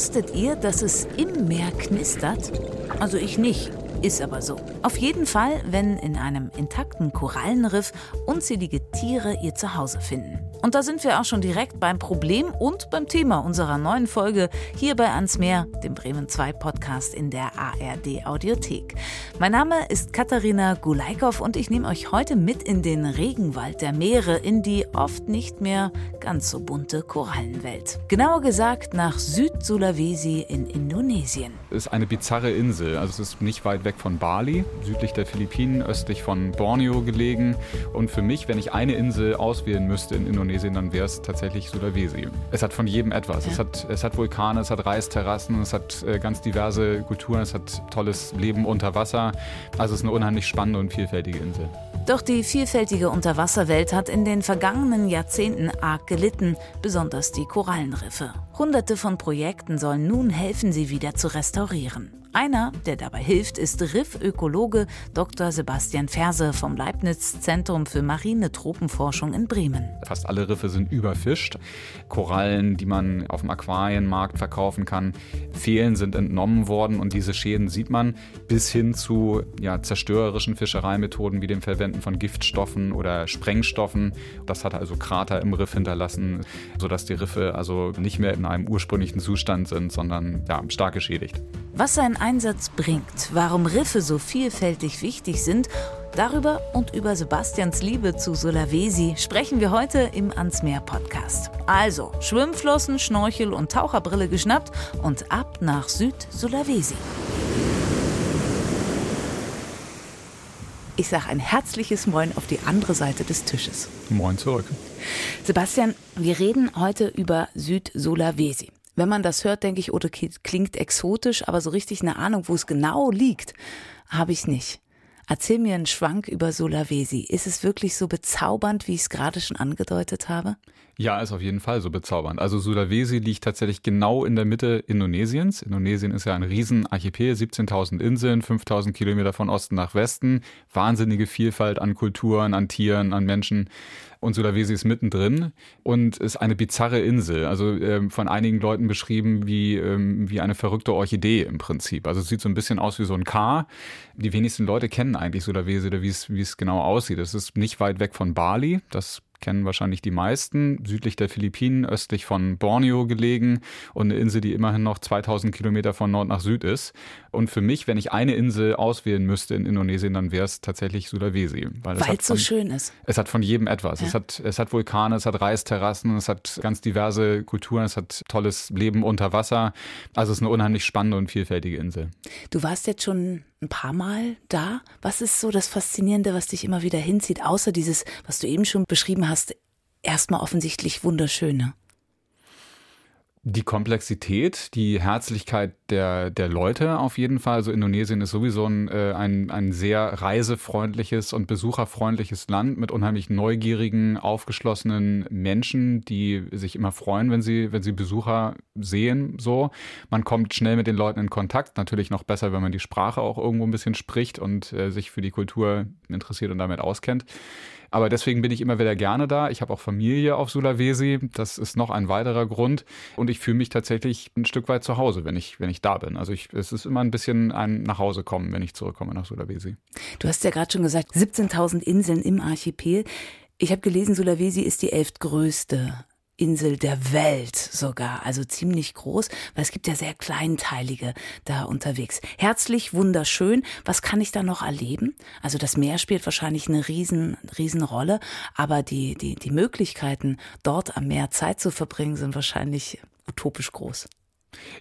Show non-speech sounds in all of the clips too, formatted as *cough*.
Wusstet ihr, dass es im Meer knistert? Also ich nicht. Ist aber so. Auf jeden Fall, wenn in einem intakten Korallenriff unzählige Tiere ihr Zuhause finden. Und da sind wir auch schon direkt beim Problem und beim Thema unserer neuen Folge hier bei Ans Meer, dem Bremen 2 Podcast in der ARD Audiothek. Mein Name ist Katharina Gulaikow und ich nehme euch heute mit in den Regenwald der Meere, in die oft nicht mehr ganz so bunte Korallenwelt. Genauer gesagt nach Süd-Sulawesi in Indonesien. Es ist eine bizarre Insel, also es ist nicht weit weg weg von Bali, südlich der Philippinen, östlich von Borneo gelegen. Und für mich, wenn ich eine Insel auswählen müsste in Indonesien, dann wäre es tatsächlich Sulawesi. Es hat von jedem etwas. Ja. Es, hat, es hat Vulkane, es hat Reisterrassen, es hat äh, ganz diverse Kulturen, es hat tolles Leben unter Wasser. Also es ist eine unheimlich spannende und vielfältige Insel. Doch die vielfältige Unterwasserwelt hat in den vergangenen Jahrzehnten arg gelitten, besonders die Korallenriffe. Hunderte von Projekten sollen nun helfen, sie wieder zu restaurieren. Einer, der dabei hilft, ist Riffökologe Dr. Sebastian Ferse vom Leibniz Zentrum für marine Tropenforschung in Bremen. Fast alle Riffe sind überfischt. Korallen, die man auf dem Aquarienmarkt verkaufen kann, fehlen, sind entnommen worden und diese Schäden sieht man bis hin zu ja, zerstörerischen Fischereimethoden wie dem Verwenden von Giftstoffen oder Sprengstoffen. Das hat also Krater im Riff hinterlassen, sodass die Riffe also nicht mehr in einem ursprünglichen Zustand sind, sondern ja, stark geschädigt. Was sein Einsatz bringt, warum Riffe so vielfältig wichtig sind, darüber und über Sebastians Liebe zu Sulawesi sprechen wir heute im Ans Meer Podcast. Also, Schwimmflossen, Schnorchel und Taucherbrille geschnappt und ab nach Süd-Sulawesi. Ich sage ein herzliches Moin auf die andere Seite des Tisches. Moin zurück. Sebastian, wir reden heute über Süd-Sulawesi. Wenn man das hört, denke ich, oder klingt exotisch, aber so richtig eine Ahnung, wo es genau liegt, habe ich nicht. Erzähl mir einen Schwank über Sulawesi. Ist es wirklich so bezaubernd, wie ich es gerade schon angedeutet habe? Ja, ist auf jeden Fall so bezaubernd. Also Sulawesi liegt tatsächlich genau in der Mitte Indonesiens. Indonesien ist ja ein Riesenarchipel, 17.000 Inseln, 5.000 Kilometer von Osten nach Westen. Wahnsinnige Vielfalt an Kulturen, an Tieren, an Menschen. Und Sulawesi ist mittendrin und ist eine bizarre Insel. Also ähm, von einigen Leuten beschrieben wie, ähm, wie eine verrückte Orchidee im Prinzip. Also es sieht so ein bisschen aus wie so ein K. Die wenigsten Leute kennen eigentlich Sulawesi oder wie es, wie es genau aussieht. Es ist nicht weit weg von Bali. Das kennen wahrscheinlich die meisten, südlich der Philippinen, östlich von Borneo gelegen und eine Insel, die immerhin noch 2000 Kilometer von Nord nach Süd ist. Und für mich, wenn ich eine Insel auswählen müsste in Indonesien, dann wäre es tatsächlich Sulawesi. Weil es so schön ist. Es hat von jedem etwas. Ja. Es, hat, es hat Vulkane, es hat Reisterrassen, es hat ganz diverse Kulturen, es hat tolles Leben unter Wasser. Also es ist eine unheimlich spannende und vielfältige Insel. Du warst jetzt schon ein paar Mal da. Was ist so das Faszinierende, was dich immer wieder hinzieht, außer dieses, was du eben schon beschrieben hast, erstmal offensichtlich wunderschöne? Die Komplexität, die Herzlichkeit der, der Leute auf jeden Fall. Also Indonesien ist sowieso ein, äh, ein, ein sehr reisefreundliches und besucherfreundliches Land mit unheimlich neugierigen, aufgeschlossenen Menschen, die sich immer freuen, wenn sie, wenn sie Besucher sehen. So, man kommt schnell mit den Leuten in Kontakt. Natürlich noch besser, wenn man die Sprache auch irgendwo ein bisschen spricht und äh, sich für die Kultur interessiert und damit auskennt. Aber deswegen bin ich immer wieder gerne da. Ich habe auch Familie auf Sulawesi. Das ist noch ein weiterer Grund. Und ich fühle mich tatsächlich ein Stück weit zu Hause, wenn ich, wenn ich da bin. Also ich, es ist immer ein bisschen ein Nachhause kommen, wenn ich zurückkomme nach Sulawesi. Du hast ja gerade schon gesagt, 17.000 Inseln im Archipel. Ich habe gelesen, Sulawesi ist die elftgrößte Insel der Welt sogar, also ziemlich groß, weil es gibt ja sehr kleinteilige da unterwegs. Herzlich, wunderschön. Was kann ich da noch erleben? Also das Meer spielt wahrscheinlich eine riesen, riesen Rolle, aber die, die, die Möglichkeiten, dort am Meer Zeit zu verbringen, sind wahrscheinlich utopisch groß.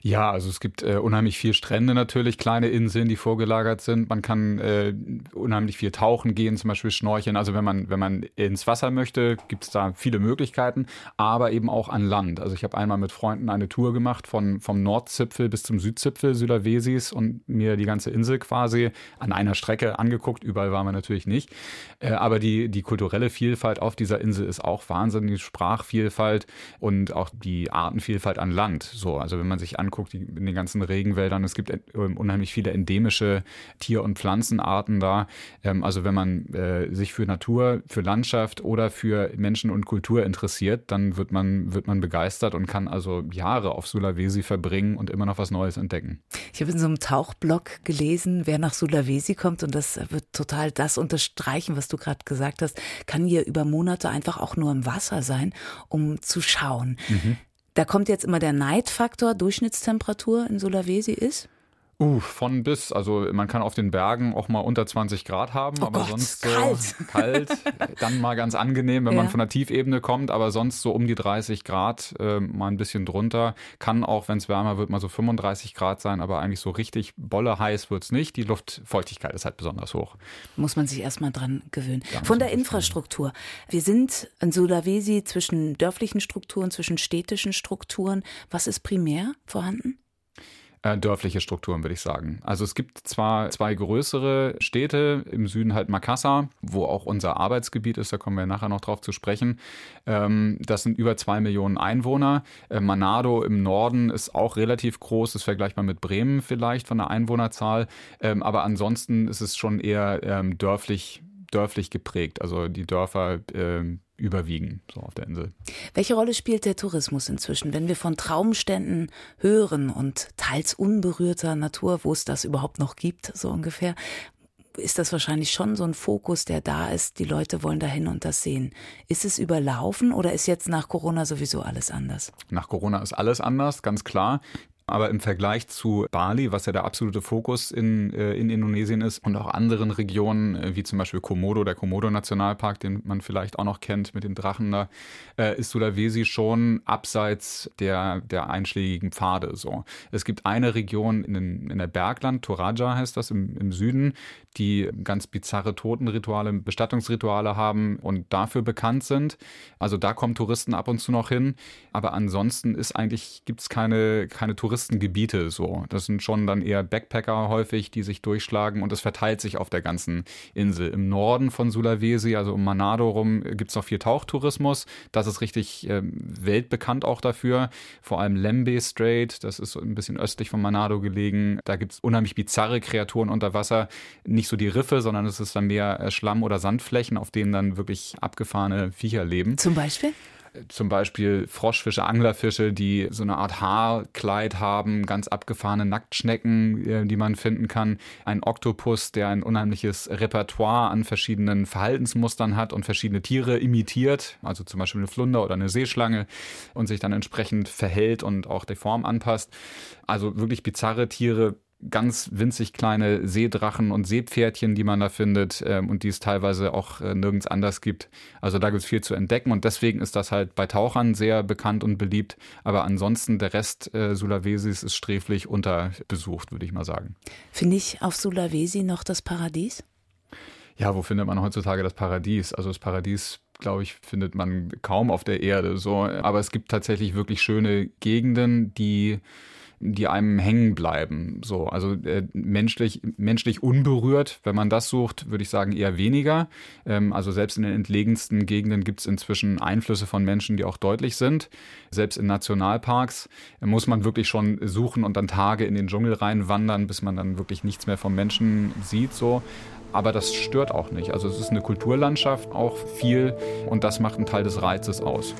Ja, also es gibt äh, unheimlich viel Strände natürlich, kleine Inseln, die vorgelagert sind. Man kann äh, unheimlich viel tauchen gehen, zum Beispiel schnorcheln. Also wenn man, wenn man ins Wasser möchte, gibt es da viele Möglichkeiten, aber eben auch an Land. Also ich habe einmal mit Freunden eine Tour gemacht von, vom Nordzipfel bis zum Südzipfel Südawesis und mir die ganze Insel quasi an einer Strecke angeguckt. Überall waren wir natürlich nicht. Äh, aber die, die kulturelle Vielfalt auf dieser Insel ist auch wahnsinnig, die Sprachvielfalt und auch die Artenvielfalt an Land. So, also wenn man man sich anguckt, die, in den ganzen Regenwäldern. Es gibt äh, unheimlich viele endemische Tier- und Pflanzenarten da. Ähm, also wenn man äh, sich für Natur, für Landschaft oder für Menschen und Kultur interessiert, dann wird man, wird man begeistert und kann also Jahre auf Sulawesi verbringen und immer noch was Neues entdecken. Ich habe in so einem Tauchblog gelesen, wer nach Sulawesi kommt, und das wird total das unterstreichen, was du gerade gesagt hast, kann hier über Monate einfach auch nur im Wasser sein, um zu schauen. Mhm. Da kommt jetzt immer der Neidfaktor, Durchschnittstemperatur in Sulawesi ist? Uh, von bis. Also man kann auf den Bergen auch mal unter 20 Grad haben, oh aber Gott, sonst so kalt. kalt. Dann mal ganz angenehm, wenn Ja. man von der Tiefebene kommt, aber sonst so um die 30 Grad, äh, mal ein bisschen drunter. Kann auch, wenn es wärmer wird, mal so 35 Grad sein, aber eigentlich so richtig bolle heiß wird's nicht. Die Luftfeuchtigkeit ist halt besonders hoch. Muss man sich erstmal dran gewöhnen. Ja, Von der Infrastruktur. Wir sind in Sulawesi zwischen dörflichen Strukturen, zwischen städtischen Strukturen. Was ist primär vorhanden? Äh, dörfliche Strukturen, würde ich sagen. Also es gibt zwar zwei größere Städte, im Süden halt Makassar, wo auch unser Arbeitsgebiet ist, da kommen wir nachher noch drauf zu sprechen. Ähm, das sind über zwei Millionen Einwohner. Äh, Manado im Norden ist auch relativ groß, ist vergleichbar mit Bremen vielleicht von der Einwohnerzahl. Ähm, aber ansonsten ist es schon eher ähm, dörflich, dörflich geprägt. Also die Dörfer ähm, überwiegen so auf der Insel. Welche Rolle spielt der Tourismus inzwischen, wenn wir von Traumständen hören und teils unberührter Natur, wo es das überhaupt noch gibt, so ungefähr? Ist das wahrscheinlich schon so ein Fokus, der da ist? Die Leute wollen dahin und das sehen. Ist es überlaufen oder ist jetzt nach Corona sowieso alles anders? Nach Corona ist alles anders, ganz klar. Aber im Vergleich zu Bali, was ja der absolute Fokus in, äh, in Indonesien ist und auch anderen Regionen, äh, wie zum Beispiel Komodo, der Komodo-Nationalpark, den man vielleicht auch noch kennt mit den Drachen da, äh, ist Sulawesi schon abseits der, der einschlägigen Pfade. So. Es gibt eine Region in, in der Bergland, Toraja heißt das, im, im Süden, die ganz bizarre Totenrituale, Bestattungsrituale haben und dafür bekannt sind. Also da kommen Touristen ab und zu noch hin. Aber ansonsten ist eigentlich, gibt es keine, keine Touristengebiete so. Das sind schon dann eher Backpacker häufig, die sich durchschlagen und es verteilt sich auf der ganzen Insel. Im Norden von Sulawesi, also um Manado rum, gibt es noch viel Tauchtourismus. Das ist richtig ähm, weltbekannt auch dafür. Vor allem Lembe Strait, das ist ein bisschen östlich von Manado gelegen. Da gibt es unheimlich bizarre Kreaturen unter Wasser. Nicht so die Riffe, sondern es ist dann mehr äh, Schlamm- oder Sandflächen, auf denen dann wirklich abgefahrene Viecher leben Zum Beispiel? zum Beispiel Froschfische, Anglerfische, die so eine Art Haarkleid haben, ganz abgefahrene Nacktschnecken, äh, die man finden kann, ein Oktopus, der ein unheimliches Repertoire an verschiedenen Verhaltensmustern hat und verschiedene Tiere imitiert, also zum Beispiel eine Flunder oder eine Seeschlange und sich dann entsprechend verhält und auch der Form anpasst. Also wirklich bizarre Tiere, ganz winzig kleine Seedrachen und Seepferdchen, die man da findet ähm, und die es teilweise auch äh, nirgends anders gibt. Also da gibt es viel zu entdecken und deswegen ist das halt bei Tauchern sehr bekannt und beliebt. Aber ansonsten der Rest äh, Sulawesis ist sträflich unterbesucht, würde ich mal sagen. Finde ich auf Sulawesi noch das Paradies? Ja, wo findet man heutzutage das Paradies? Also das Paradies glaube ich, findet man kaum auf der Erde. So, aber es gibt tatsächlich wirklich schöne Gegenden, die die einem hängen bleiben. So, also äh, menschlich, menschlich unberührt, wenn man das sucht, würde ich sagen eher weniger. Ähm, also selbst in den entlegensten Gegenden gibt es inzwischen Einflüsse von Menschen, die auch deutlich sind. Selbst in Nationalparks äh, muss man wirklich schon suchen und dann Tage in den Dschungel reinwandern, bis man dann wirklich nichts mehr vom Menschen sieht. So. Aber das stört auch nicht. Also es ist eine Kulturlandschaft auch viel und das macht einen Teil des Reizes aus.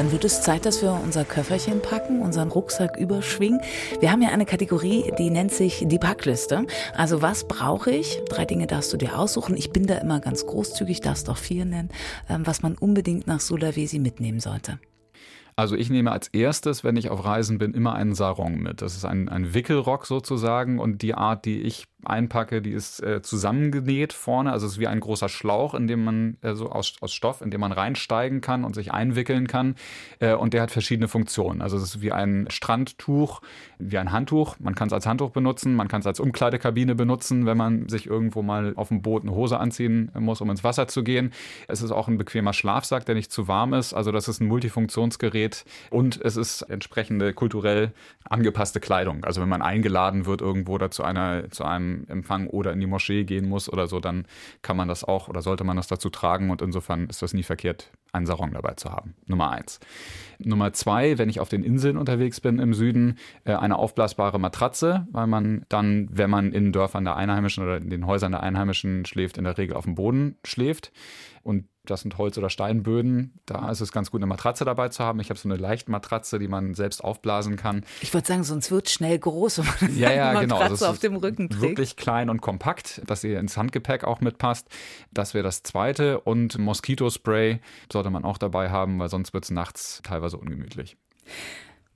Dann wird es Zeit, dass wir unser Köfferchen packen, unseren Rucksack überschwingen. Wir haben ja eine Kategorie, die nennt sich die Packliste. Also was brauche ich? Drei Dinge darfst du dir aussuchen. Ich bin da immer ganz großzügig, darfst auch vier nennen, ähm, was man unbedingt nach Sulawesi mitnehmen sollte. Also ich nehme als erstes, wenn ich auf Reisen bin, immer einen Sarong mit. Das ist ein, ein Wickelrock sozusagen und die Art, die ich einpacke, die ist äh, zusammengenäht vorne. Also es ist wie ein großer Schlauch, in dem man äh, so aus, aus Stoff, in dem man reinsteigen kann und sich einwickeln kann. Äh, und der hat verschiedene Funktionen. Also es ist wie ein Strandtuch, wie ein Handtuch. Man kann es als Handtuch benutzen, man kann es als Umkleidekabine benutzen, wenn man sich irgendwo mal auf dem Boot eine Hose anziehen muss, um ins Wasser zu gehen. Es ist auch ein bequemer Schlafsack, der nicht zu warm ist. Also das ist ein Multifunktionsgerät und es ist entsprechende kulturell angepasste Kleidung. Also wenn man eingeladen wird irgendwo oder zu einer zu einem Empfang oder in die Moschee gehen muss oder so, dann kann man das auch oder sollte man das dazu tragen und insofern ist das nie verkehrt, einen Sarong dabei zu haben. Nummer eins. Nummer zwei, wenn ich auf den Inseln unterwegs bin im Süden, äh, eine aufblasbare Matratze, weil man dann, wenn man in Dörfern der Einheimischen oder in den Häusern der Einheimischen schläft, in der Regel auf dem Boden schläft. Und das sind Holz- oder Steinböden. Da ist es ganz gut, eine Matratze dabei zu haben. Ich habe so eine Leichtmatratze, die man selbst aufblasen kann. Ich würde sagen, sonst wird es schnell groß, wenn man ja, ja, eine genau. Matratze genau. auf dem Rücken trägt. Wirklich klein und kompakt, dass ihr ins Handgepäck auch mitpasst. Das wäre das Zweite. Und Moskitospray sollte man auch dabei haben, weil sonst wird es nachts teilweise ungemütlich.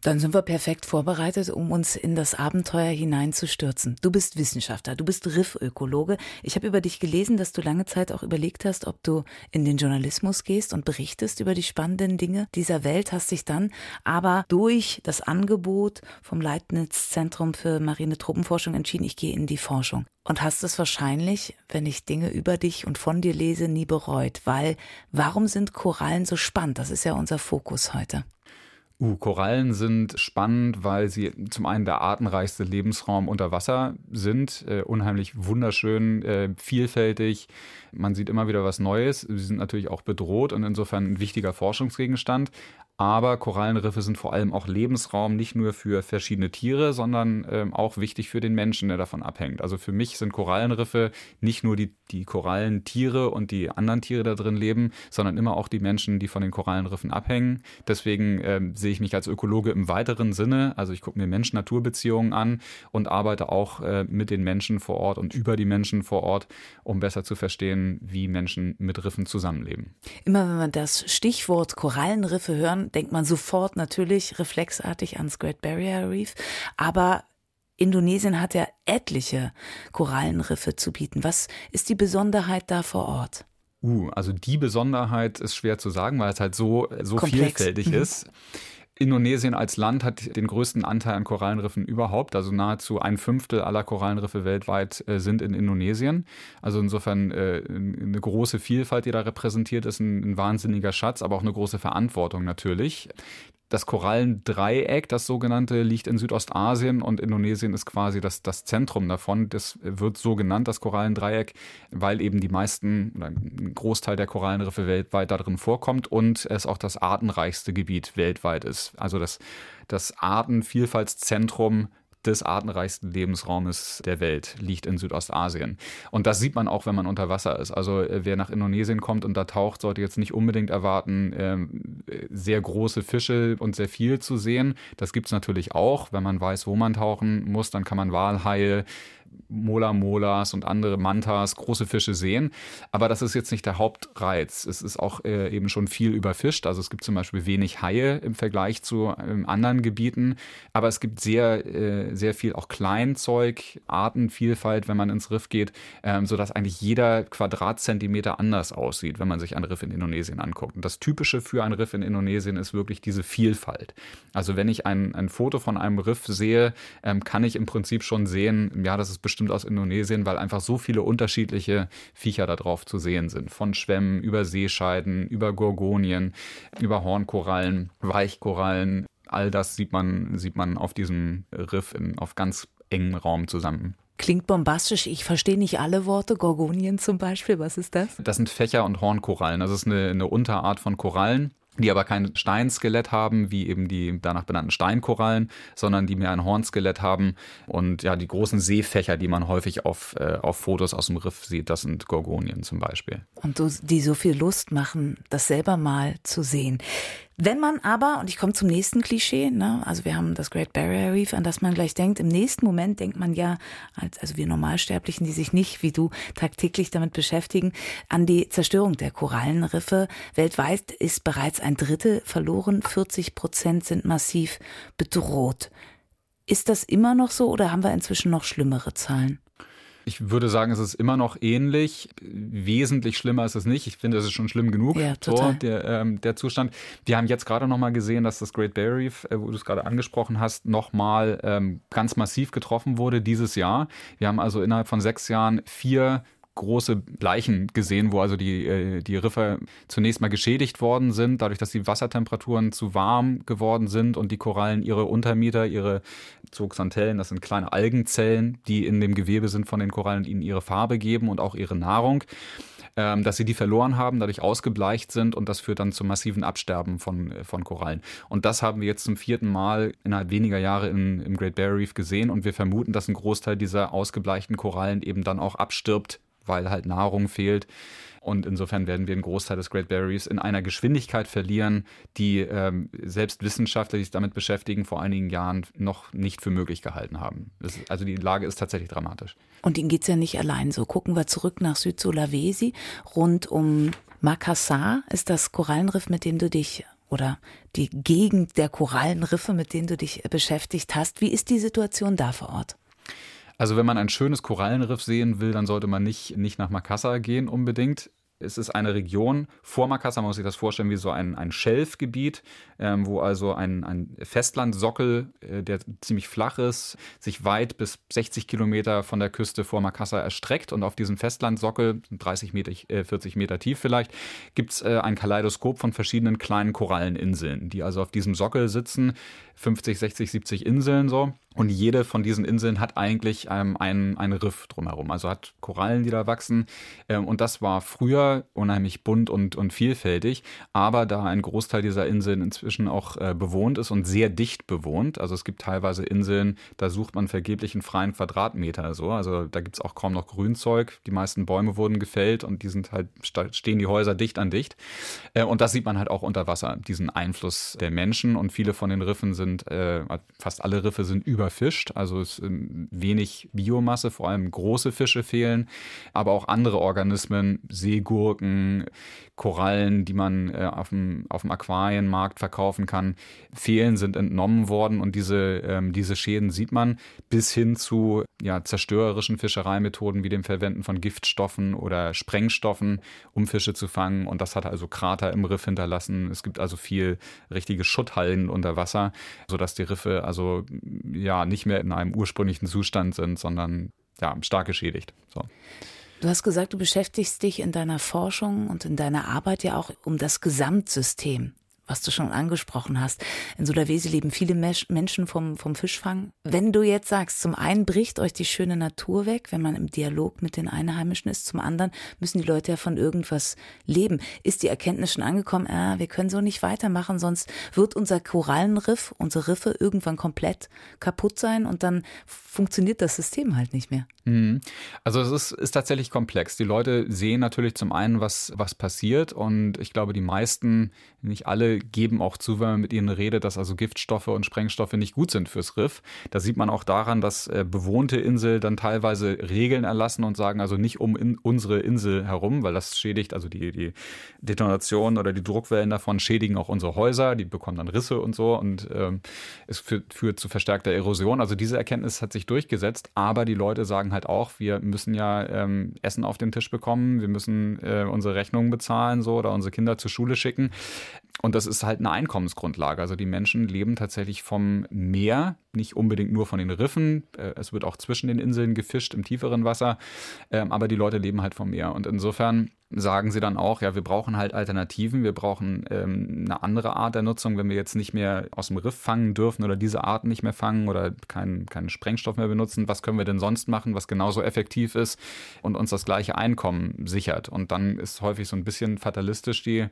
Dann sind wir perfekt vorbereitet, um uns in das Abenteuer hineinzustürzen. Du bist Wissenschaftler, du bist Riffökologe. Ich habe über dich gelesen, dass du lange Zeit auch überlegt hast, ob du in den Journalismus gehst und berichtest über die spannenden Dinge dieser Welt, hast dich dann aber durch das Angebot vom Leibniz Zentrum für marine Tropenforschung entschieden, ich gehe in die Forschung. Und hast es wahrscheinlich, wenn ich Dinge über dich und von dir lese, nie bereut, weil warum sind Korallen so spannend? Das ist ja unser Fokus heute. Uh, Korallen sind spannend, weil sie zum einen der artenreichste Lebensraum unter Wasser sind, äh, unheimlich wunderschön, äh, vielfältig. Man sieht immer wieder was Neues. Sie sind natürlich auch bedroht und insofern ein wichtiger Forschungsgegenstand. Aber Korallenriffe sind vor allem auch Lebensraum, nicht nur für verschiedene Tiere, sondern ähm, auch wichtig für den Menschen, der davon abhängt. Also für mich sind Korallenriffe nicht nur die, die Korallentiere und die anderen Tiere da drin leben, sondern immer auch die Menschen, die von den Korallenriffen abhängen. Deswegen ähm, sehe ich mich als Ökologe im weiteren Sinne. Also ich gucke mir Mensch-Natur-Beziehungen an und arbeite auch äh, mit den Menschen vor Ort und über die Menschen vor Ort, um besser zu verstehen, wie Menschen mit Riffen zusammenleben. Immer wenn wir das Stichwort Korallenriffe hören, denkt man sofort natürlich reflexartig ans Great Barrier Reef. Aber Indonesien hat ja etliche Korallenriffe zu bieten. Was ist die Besonderheit da vor Ort? Uh, also die Besonderheit ist schwer zu sagen, weil es halt so, so vielfältig mhm. ist. Indonesien als Land hat den größten Anteil an Korallenriffen überhaupt. Also nahezu ein Fünftel aller Korallenriffe weltweit äh, sind in Indonesien. Also insofern äh, eine große Vielfalt, die da repräsentiert ist, ein, ein wahnsinniger Schatz, aber auch eine große Verantwortung natürlich. Das Korallendreieck, das sogenannte, liegt in Südostasien und Indonesien ist quasi das, das Zentrum davon. Das wird so genannt, das Korallendreieck, weil eben die meisten oder ein Großteil der Korallenriffe weltweit da drin vorkommt und es auch das artenreichste Gebiet weltweit ist. Also das, das Artenvielfaltszentrum des artenreichsten Lebensraumes der Welt liegt in Südostasien. Und das sieht man auch, wenn man unter Wasser ist. Also äh, wer nach Indonesien kommt und da taucht, sollte jetzt nicht unbedingt erwarten, ähm, sehr große Fische und sehr viel zu sehen. Das gibt es natürlich auch. Wenn man weiß, wo man tauchen muss, dann kann man Walhaie, Mola Molas und andere Mantas, große Fische sehen. Aber das ist jetzt nicht der Hauptreiz. Es ist auch äh, eben schon viel überfischt. Also es gibt zum Beispiel wenig Haie im Vergleich zu ähm, anderen Gebieten. Aber es gibt sehr, äh, sehr viel auch Kleinzeug, Artenvielfalt, wenn man ins Riff geht, ähm, sodass eigentlich jeder Quadratzentimeter anders aussieht, wenn man sich ein Riff in Indonesien anguckt. Und das Typische für ein Riff in Indonesien ist wirklich diese Vielfalt. Also wenn ich ein, ein Foto von einem Riff sehe, ähm, kann ich im Prinzip schon sehen, ja, das ist bestimmt aus Indonesien, weil einfach so viele unterschiedliche Viecher da drauf zu sehen sind. Von Schwämmen über Seescheiden, über Gorgonien, über Hornkorallen, Weichkorallen. All das sieht man, sieht man auf diesem Riff in, auf ganz engem Raum zusammen. Klingt bombastisch. Ich verstehe nicht alle Worte. Gorgonien zum Beispiel, was ist das? Das sind Fächer- und Hornkorallen. Das ist eine, eine Unterart von Korallen die aber kein Steinskelett haben, wie eben die danach benannten Steinkorallen, sondern die mehr ein Hornskelett haben. Und ja, die großen Seefächer, die man häufig auf, äh, auf Fotos aus dem Riff sieht, das sind Gorgonien zum Beispiel. Und die so viel Lust machen, das selber mal zu sehen. Wenn man aber, und ich komme zum nächsten Klischee, ne, also wir haben das Great Barrier Reef, an das man gleich denkt, im nächsten Moment denkt man ja, als, also wir Normalsterblichen, die sich nicht wie du tagtäglich damit beschäftigen, an die Zerstörung der Korallenriffe. Weltweit ist bereits ein Drittel verloren, 40 Prozent sind massiv bedroht. Ist das immer noch so oder haben wir inzwischen noch schlimmere Zahlen? Ich würde sagen, es ist immer noch ähnlich. Wesentlich schlimmer ist es nicht. Ich finde, es ist schon schlimm genug, ja, total. So, der, ähm, der Zustand. Wir haben jetzt gerade nochmal gesehen, dass das Great Barrier Reef, äh, wo du es gerade angesprochen hast, nochmal ähm, ganz massiv getroffen wurde dieses Jahr. Wir haben also innerhalb von sechs Jahren vier große Leichen gesehen, wo also die, äh, die Riffe zunächst mal geschädigt worden sind, dadurch, dass die Wassertemperaturen zu warm geworden sind und die Korallen ihre Untermieter, ihre Zooxanthellen, das sind kleine Algenzellen, die in dem Gewebe sind von den Korallen, ihnen ihre Farbe geben und auch ihre Nahrung ähm, dass sie die verloren haben, dadurch ausgebleicht sind und das führt dann zum massiven Absterben von, äh, von Korallen. Und das haben wir jetzt zum vierten Mal innerhalb weniger Jahre in, im Great Barrier Reef gesehen und wir vermuten, dass ein Großteil dieser ausgebleichten Korallen eben dann auch abstirbt, weil halt Nahrung fehlt. Und insofern werden wir einen Großteil des Great Barriers in einer Geschwindigkeit verlieren, die ähm, selbst Wissenschaftler, die sich damit beschäftigen, vor einigen Jahren noch nicht für möglich gehalten haben. Ist, also die Lage ist tatsächlich dramatisch. Und ihnen geht es ja nicht allein so. Gucken wir zurück nach Südsulawesi. Rund um Makassar ist das Korallenriff, mit dem du dich oder die Gegend der Korallenriffe, mit denen du dich beschäftigt hast. Wie ist die Situation da vor Ort? Also wenn man ein schönes Korallenriff sehen will, dann sollte man nicht, nicht nach Makassar gehen unbedingt es ist eine Region vor Makassar, man muss sich das vorstellen wie so ein, ein Schelfgebiet, ähm, wo also ein, ein Festlandsockel, äh, der ziemlich flach ist, sich weit bis 60 Kilometer von der Küste vor Makassar erstreckt. Und auf diesem Festlandsockel, 30 Meter, äh, 40 Meter tief vielleicht, gibt es äh, ein Kaleidoskop von verschiedenen kleinen Koralleninseln, die also auf diesem Sockel sitzen. 50, 60, 70 Inseln so. Und jede von diesen Inseln hat eigentlich ähm, ein, ein Riff drumherum, also hat Korallen, die da wachsen. Ähm, und das war früher unheimlich bunt und, und vielfältig. Aber da ein Großteil dieser Inseln inzwischen auch äh, bewohnt ist und sehr dicht bewohnt, also es gibt teilweise Inseln, da sucht man vergeblich einen freien Quadratmeter. So. Also da gibt es auch kaum noch Grünzeug. Die meisten Bäume wurden gefällt und die sind halt, stehen die Häuser dicht an dicht. Äh, und das sieht man halt auch unter Wasser, diesen Einfluss der Menschen. Und viele von den Riffen sind, äh, fast alle Riffe sind über überfischt, also ist wenig Biomasse, vor allem große Fische fehlen, aber auch andere Organismen, Seegurken, Korallen, die man äh, auf, dem, auf dem Aquarienmarkt verkaufen kann, fehlen, sind entnommen worden. Und diese, ähm, diese Schäden sieht man bis hin zu ja, zerstörerischen Fischereimethoden wie dem Verwenden von Giftstoffen oder Sprengstoffen, um Fische zu fangen. Und das hat also Krater im Riff hinterlassen. Es gibt also viel richtige Schutthallen unter Wasser, sodass die Riffe also ja nicht mehr in einem ursprünglichen Zustand sind, sondern ja, stark geschädigt. So. Du hast gesagt, du beschäftigst dich in deiner Forschung und in deiner Arbeit ja auch um das Gesamtsystem was du schon angesprochen hast. In Sulawesi leben viele Menschen vom, vom Fischfang. Wenn du jetzt sagst, zum einen bricht euch die schöne Natur weg, wenn man im Dialog mit den Einheimischen ist, zum anderen müssen die Leute ja von irgendwas leben. Ist die Erkenntnis schon angekommen, ah, wir können so nicht weitermachen, sonst wird unser Korallenriff, unsere Riffe irgendwann komplett kaputt sein und dann funktioniert das System halt nicht mehr. Mhm. Also es ist, ist tatsächlich komplex. Die Leute sehen natürlich zum einen, was, was passiert und ich glaube, die meisten, nicht alle, geben auch zu, wenn man mit ihnen redet, dass also Giftstoffe und Sprengstoffe nicht gut sind fürs Riff. Da sieht man auch daran, dass äh, bewohnte Insel dann teilweise Regeln erlassen und sagen, also nicht um in unsere Insel herum, weil das schädigt, also die, die Detonation oder die Druckwellen davon schädigen auch unsere Häuser, die bekommen dann Risse und so und ähm, es führt, führt zu verstärkter Erosion. Also diese Erkenntnis hat sich durchgesetzt, aber die Leute sagen halt auch, wir müssen ja ähm, Essen auf den Tisch bekommen, wir müssen äh, unsere Rechnungen bezahlen so oder unsere Kinder zur Schule schicken. Und das ist halt eine Einkommensgrundlage. Also die Menschen leben tatsächlich vom Meer, nicht unbedingt nur von den Riffen. Äh, es wird auch zwischen den Inseln gefischt im tieferen Wasser. Ähm, aber die Leute leben halt vom Meer. Und insofern sagen sie dann auch, ja, wir brauchen halt Alternativen, wir brauchen ähm, eine andere Art der Nutzung, wenn wir jetzt nicht mehr aus dem Riff fangen dürfen oder diese Arten nicht mehr fangen oder keinen kein Sprengstoff mehr benutzen, was können wir denn sonst machen, was genauso effektiv ist und uns das gleiche Einkommen sichert. Und dann ist häufig so ein bisschen fatalistisch die,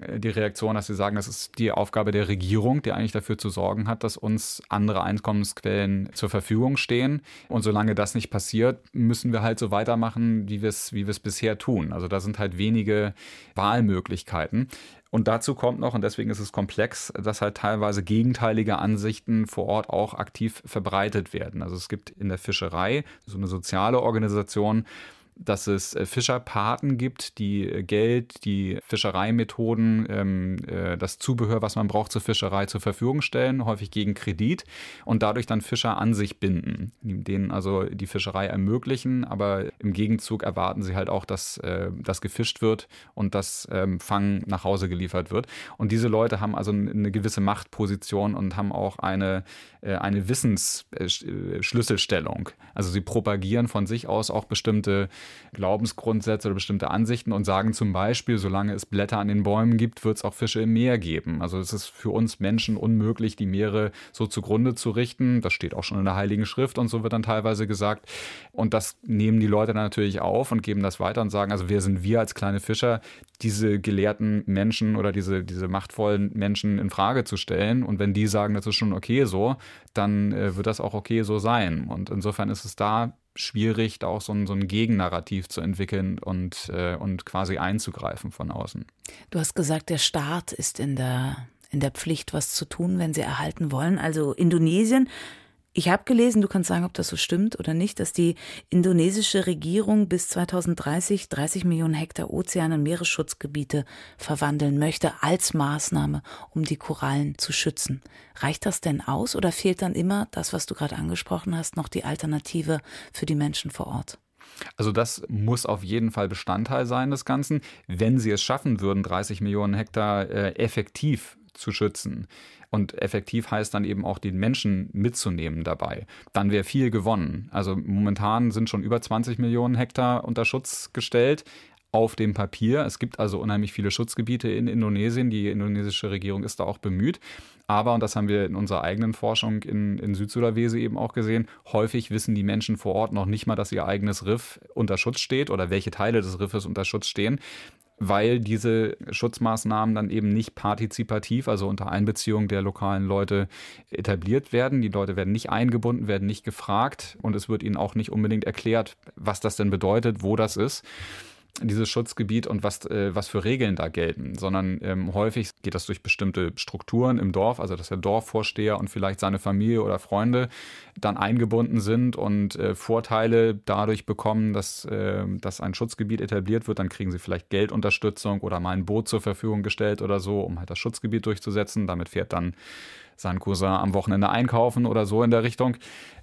äh, die Reaktion, dass sie sagen, das ist die Aufgabe der Regierung, die eigentlich dafür zu sorgen hat, dass uns andere Einkommensquellen zur Verfügung stehen. Und solange das nicht passiert, müssen wir halt so weitermachen, wie wir es wie bisher tun. Also da sind halt wenige Wahlmöglichkeiten. Und dazu kommt noch, und deswegen ist es komplex, dass halt teilweise gegenteilige Ansichten vor Ort auch aktiv verbreitet werden. Also es gibt in der Fischerei so eine soziale Organisation, dass es äh, Fischerpaten gibt, die äh, Geld, die Fischereimethoden, ähm, äh, das Zubehör, was man braucht zur Fischerei zur Verfügung stellen, häufig gegen Kredit und dadurch dann Fischer an sich binden, denen also die Fischerei ermöglichen, aber im Gegenzug erwarten sie halt auch, dass äh, das gefischt wird und das ähm, Fang nach Hause geliefert wird. Und diese Leute haben also eine gewisse Machtposition und haben auch eine, äh, eine Wissensschlüsselstellung. Also sie propagieren von sich aus auch bestimmte Glaubensgrundsätze oder bestimmte Ansichten und sagen zum Beispiel, solange es Blätter an den Bäumen gibt, wird es auch Fische im Meer geben. Also es ist für uns Menschen unmöglich, die Meere so zugrunde zu richten. Das steht auch schon in der Heiligen Schrift und so wird dann teilweise gesagt. Und das nehmen die Leute dann natürlich auf und geben das weiter und sagen, also wer sind wir als kleine Fischer, diese gelehrten Menschen oder diese, diese machtvollen Menschen in Frage zu stellen. Und wenn die sagen, das ist schon okay so, dann äh, wird das auch okay so sein. Und insofern ist es da schwierig, da auch so ein, so ein Gegennarrativ zu entwickeln und, äh, und quasi einzugreifen von außen. Du hast gesagt, der Staat ist in der, in der Pflicht, was zu tun, wenn sie erhalten wollen. Also Indonesien ich habe gelesen, du kannst sagen, ob das so stimmt oder nicht, dass die indonesische Regierung bis 2030 30 Millionen Hektar Ozean- und Meeresschutzgebiete verwandeln möchte als Maßnahme, um die Korallen zu schützen. Reicht das denn aus oder fehlt dann immer das, was du gerade angesprochen hast, noch die Alternative für die Menschen vor Ort? Also das muss auf jeden Fall Bestandteil sein des Ganzen. Wenn sie es schaffen würden, 30 Millionen Hektar äh, effektiv zu schützen, und effektiv heißt dann eben auch den Menschen mitzunehmen dabei. Dann wäre viel gewonnen. Also momentan sind schon über 20 Millionen Hektar unter Schutz gestellt auf dem Papier. Es gibt also unheimlich viele Schutzgebiete in Indonesien. Die indonesische Regierung ist da auch bemüht. Aber, und das haben wir in unserer eigenen Forschung in, in Südsulawesi eben auch gesehen, häufig wissen die Menschen vor Ort noch nicht mal, dass ihr eigenes Riff unter Schutz steht oder welche Teile des Riffes unter Schutz stehen weil diese Schutzmaßnahmen dann eben nicht partizipativ, also unter Einbeziehung der lokalen Leute etabliert werden. Die Leute werden nicht eingebunden, werden nicht gefragt und es wird ihnen auch nicht unbedingt erklärt, was das denn bedeutet, wo das ist dieses Schutzgebiet und was, äh, was für Regeln da gelten, sondern ähm, häufig geht das durch bestimmte Strukturen im Dorf, also dass der Dorfvorsteher und vielleicht seine Familie oder Freunde dann eingebunden sind und äh, Vorteile dadurch bekommen, dass, äh, dass ein Schutzgebiet etabliert wird. Dann kriegen sie vielleicht Geldunterstützung oder mal ein Boot zur Verfügung gestellt oder so, um halt das Schutzgebiet durchzusetzen. Damit fährt dann sein Cousin am Wochenende einkaufen oder so in der Richtung.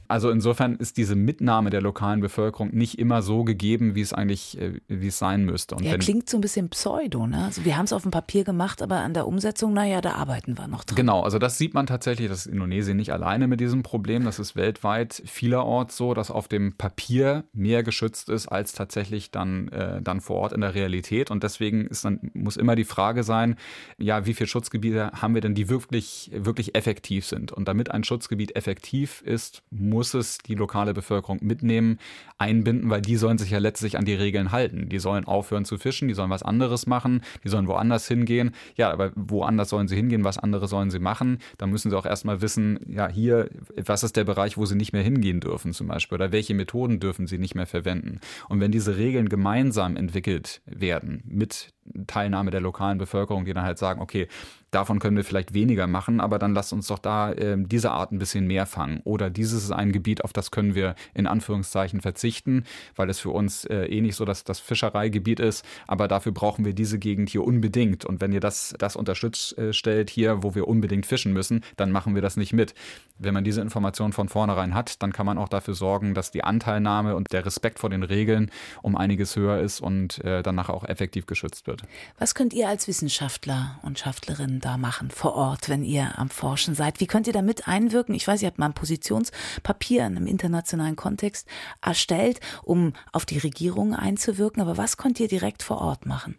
Also insofern ist diese Mitnahme der lokalen Bevölkerung nicht immer so gegeben, wie es eigentlich, äh, wie es sein müsste. Und ja, klingt so ein bisschen pseudo, ne? Also wir haben es auf dem Papier gemacht, aber an der Umsetzung, naja, da arbeiten wir noch dran. Genau, also das sieht man tatsächlich, das ist Indonesien nicht alleine mit diesem Problem. Das ist weltweit vielerorts so, dass auf dem Papier mehr geschützt ist, als tatsächlich dann, äh, dann vor Ort in der Realität. Und deswegen ist dann, muss immer die Frage sein, ja, wie viele Schutzgebiete haben wir denn, die wirklich, wirklich effektiv sind? Und damit ein Schutzgebiet effektiv ist, muss muss es die lokale Bevölkerung mitnehmen, einbinden, weil die sollen sich ja letztlich an die Regeln halten. Die sollen aufhören zu fischen, die sollen was anderes machen, die sollen woanders hingehen. Ja, aber woanders sollen sie hingehen, was andere sollen sie machen? Da müssen sie auch erstmal wissen, ja, hier, was ist der Bereich, wo sie nicht mehr hingehen dürfen zum Beispiel oder welche Methoden dürfen sie nicht mehr verwenden. Und wenn diese Regeln gemeinsam entwickelt werden mit Teilnahme der lokalen Bevölkerung, die dann halt sagen, okay, davon können wir vielleicht weniger machen, aber dann lasst uns doch da äh, diese Art ein bisschen mehr fangen. Oder dieses ist ein Gebiet, auf das können wir in Anführungszeichen verzichten, weil es für uns äh, eh nicht so dass das Fischereigebiet ist, aber dafür brauchen wir diese Gegend hier unbedingt. Und wenn ihr das, das unterstützt äh, stellt hier, wo wir unbedingt fischen müssen, dann machen wir das nicht mit. Wenn man diese Information von vornherein hat, dann kann man auch dafür sorgen, dass die Anteilnahme und der Respekt vor den Regeln um einiges höher ist und äh, dann auch effektiv geschützt wird. Was könnt ihr als Wissenschaftler und Schaftlerinnen da machen vor Ort, wenn ihr am Forschen seid? Wie könnt ihr damit einwirken? Ich weiß, ihr habt mal ein Positionspapier in einem internationalen Kontext erstellt, um auf die Regierung einzuwirken. Aber was könnt ihr direkt vor Ort machen?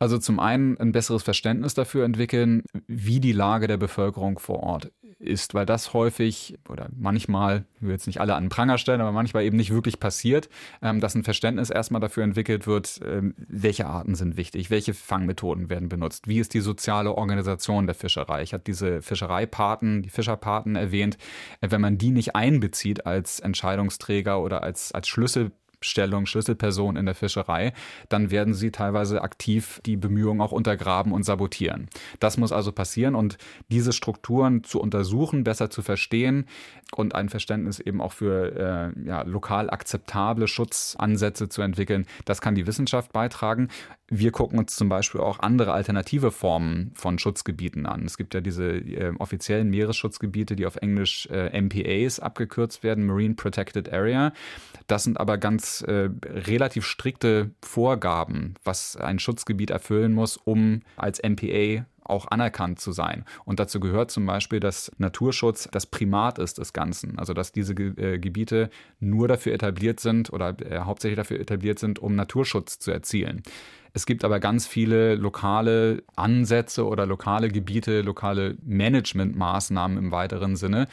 Also zum einen ein besseres Verständnis dafür entwickeln, wie die Lage der Bevölkerung vor Ort ist, weil das häufig oder manchmal, ich will jetzt nicht alle an den Pranger stellen, aber manchmal eben nicht wirklich passiert, ähm, dass ein Verständnis erstmal dafür entwickelt wird, ähm, welche Arten sind wichtig, welche Fangmethoden werden benutzt, wie ist die soziale Organisation der Fischerei. Ich hatte diese Fischereipaten, die Fischerpaten erwähnt. Äh, wenn man die nicht einbezieht als Entscheidungsträger oder als, als Schlüssel Stellung, Schlüsselperson in der Fischerei, dann werden sie teilweise aktiv die Bemühungen auch untergraben und sabotieren. Das muss also passieren und diese Strukturen zu untersuchen, besser zu verstehen und ein Verständnis eben auch für äh, ja, lokal akzeptable Schutzansätze zu entwickeln, das kann die Wissenschaft beitragen. Wir gucken uns zum Beispiel auch andere alternative Formen von Schutzgebieten an. Es gibt ja diese äh, offiziellen Meeresschutzgebiete, die auf Englisch äh, MPAs abgekürzt werden, Marine Protected Area. Das sind aber ganz äh, relativ strikte Vorgaben, was ein Schutzgebiet erfüllen muss, um als MPA auch anerkannt zu sein. Und dazu gehört zum Beispiel, dass Naturschutz das Primat ist des Ganzen. Also dass diese äh, Gebiete nur dafür etabliert sind oder äh, hauptsächlich dafür etabliert sind, um Naturschutz zu erzielen. Es gibt aber ganz viele lokale Ansätze oder lokale Gebiete, lokale Managementmaßnahmen im weiteren Sinne,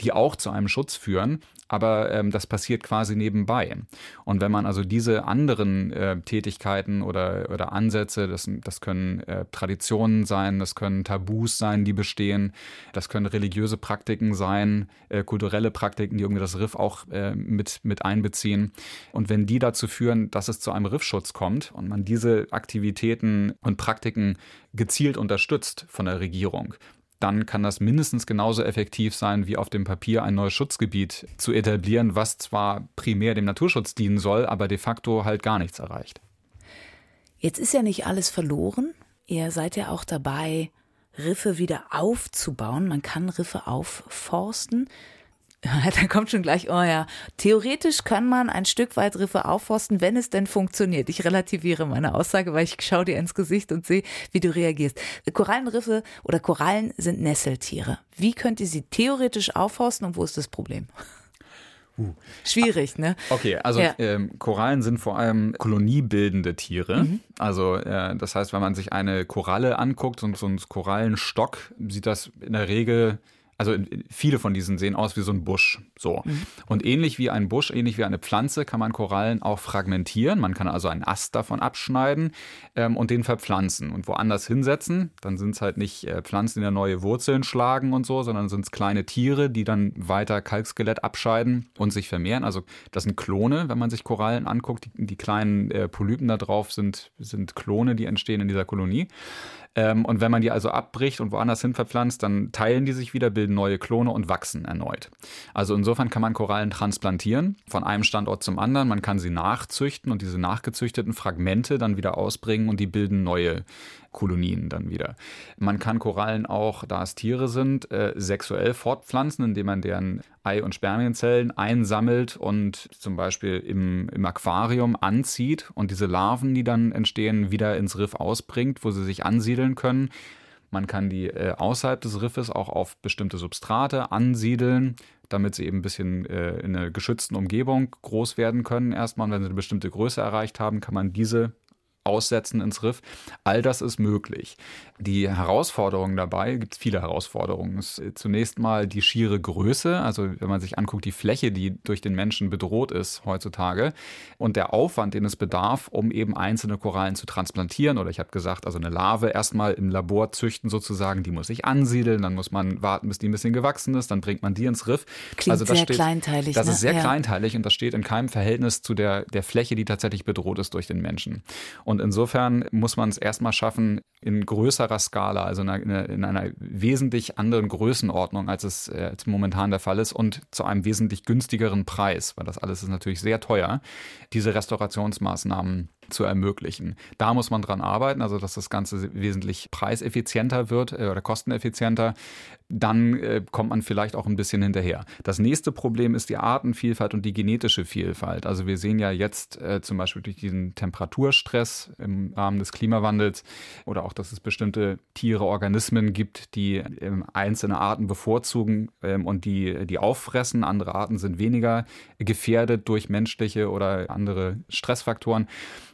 die auch zu einem Schutz führen aber ähm, das passiert quasi nebenbei. Und wenn man also diese anderen äh, Tätigkeiten oder, oder Ansätze, das, das können äh, Traditionen sein, das können Tabus sein, die bestehen, das können religiöse Praktiken sein, äh, kulturelle Praktiken, die irgendwie das Riff auch äh, mit, mit einbeziehen. Und wenn die dazu führen, dass es zu einem Riffschutz kommt und man diese Aktivitäten und Praktiken gezielt unterstützt von der Regierung, dann kann das mindestens genauso effektiv sein, wie auf dem Papier ein neues Schutzgebiet zu etablieren, was zwar primär dem Naturschutz dienen soll, aber de facto halt gar nichts erreicht. Jetzt ist ja nicht alles verloren. Ihr seid ja auch dabei, Riffe wieder aufzubauen. Man kann Riffe aufforsten. *laughs* da kommt schon gleich, oh ja, theoretisch kann man ein Stück weit Riffe aufforsten, wenn es denn funktioniert. Ich relativiere meine Aussage, weil ich schaue dir ins Gesicht und sehe, wie du reagierst. Korallenriffe oder Korallen sind Nesseltiere. Wie könnt ihr sie theoretisch aufforsten und wo ist das Problem? Uh. Schwierig, ne? Okay, also ja. ähm, Korallen sind vor allem koloniebildende Tiere. Mhm. Also äh, das heißt, wenn man sich eine Koralle anguckt und so ein Korallenstock, sieht das in der Regel also viele von diesen sehen aus wie so ein Busch. So. Mhm. Und ähnlich wie ein Busch, ähnlich wie eine Pflanze, kann man Korallen auch fragmentieren. Man kann also einen Ast davon abschneiden ähm, und den verpflanzen und woanders hinsetzen. Dann sind es halt nicht äh, Pflanzen, die da neue Wurzeln schlagen und so, sondern sind es kleine Tiere, die dann weiter Kalkskelett abscheiden und sich vermehren. Also das sind Klone, wenn man sich Korallen anguckt. Die, die kleinen äh, Polypen da drauf sind, sind Klone, die entstehen in dieser Kolonie. Ähm, und wenn man die also abbricht und woanders hin verpflanzt, dann teilen die sich wieder, bilden neue Klone und wachsen erneut. Also insofern kann man Korallen transplantieren von einem Standort zum anderen. Man kann sie nachzüchten und diese nachgezüchteten Fragmente dann wieder ausbringen und die bilden neue Kolonien dann wieder. Man kann Korallen auch, da es Tiere sind, äh, sexuell fortpflanzen, indem man deren Ei- und Spermienzellen einsammelt und zum Beispiel im, im Aquarium anzieht und diese Larven, die dann entstehen, wieder ins Riff ausbringt, wo sie sich ansiedeln können. Man kann die äh, außerhalb des Riffes auch auf bestimmte Substrate ansiedeln, damit sie eben ein bisschen äh, in einer geschützten Umgebung groß werden können. Erstmal, wenn sie eine bestimmte Größe erreicht haben, kann man diese aussetzen ins Riff. All das ist möglich. Die Herausforderungen dabei, gibt es viele Herausforderungen. Ist zunächst mal die schiere Größe, also wenn man sich anguckt, die Fläche, die durch den Menschen bedroht ist heutzutage und der Aufwand, den es bedarf, um eben einzelne Korallen zu transplantieren. Oder ich habe gesagt, also eine Larve erstmal im Labor züchten sozusagen, die muss sich ansiedeln, dann muss man warten, bis die ein bisschen gewachsen ist, dann bringt man die ins Riff. Klingt also das sehr steht, kleinteilig. Das ne? ist sehr ja. kleinteilig und das steht in keinem Verhältnis zu der, der Fläche, die tatsächlich bedroht ist durch den Menschen. Und insofern muss man es erstmal schaffen, in größerer Skala, also in einer, in einer wesentlich anderen Größenordnung, als es äh, momentan der Fall ist, und zu einem wesentlich günstigeren Preis, weil das alles ist natürlich sehr teuer, diese Restaurationsmaßnahmen zu ermöglichen. Da muss man dran arbeiten, also dass das Ganze wesentlich preiseffizienter wird äh, oder kosteneffizienter. Dann äh, kommt man vielleicht auch ein bisschen hinterher. Das nächste Problem ist die Artenvielfalt und die genetische Vielfalt. Also wir sehen ja jetzt äh, zum Beispiel durch diesen Temperaturstress im Rahmen des Klimawandels oder auch, dass es bestimmte Tiere, Organismen gibt, die ähm, einzelne Arten bevorzugen ähm, und die, die auffressen. Andere Arten sind weniger gefährdet durch menschliche oder andere Stressfaktoren.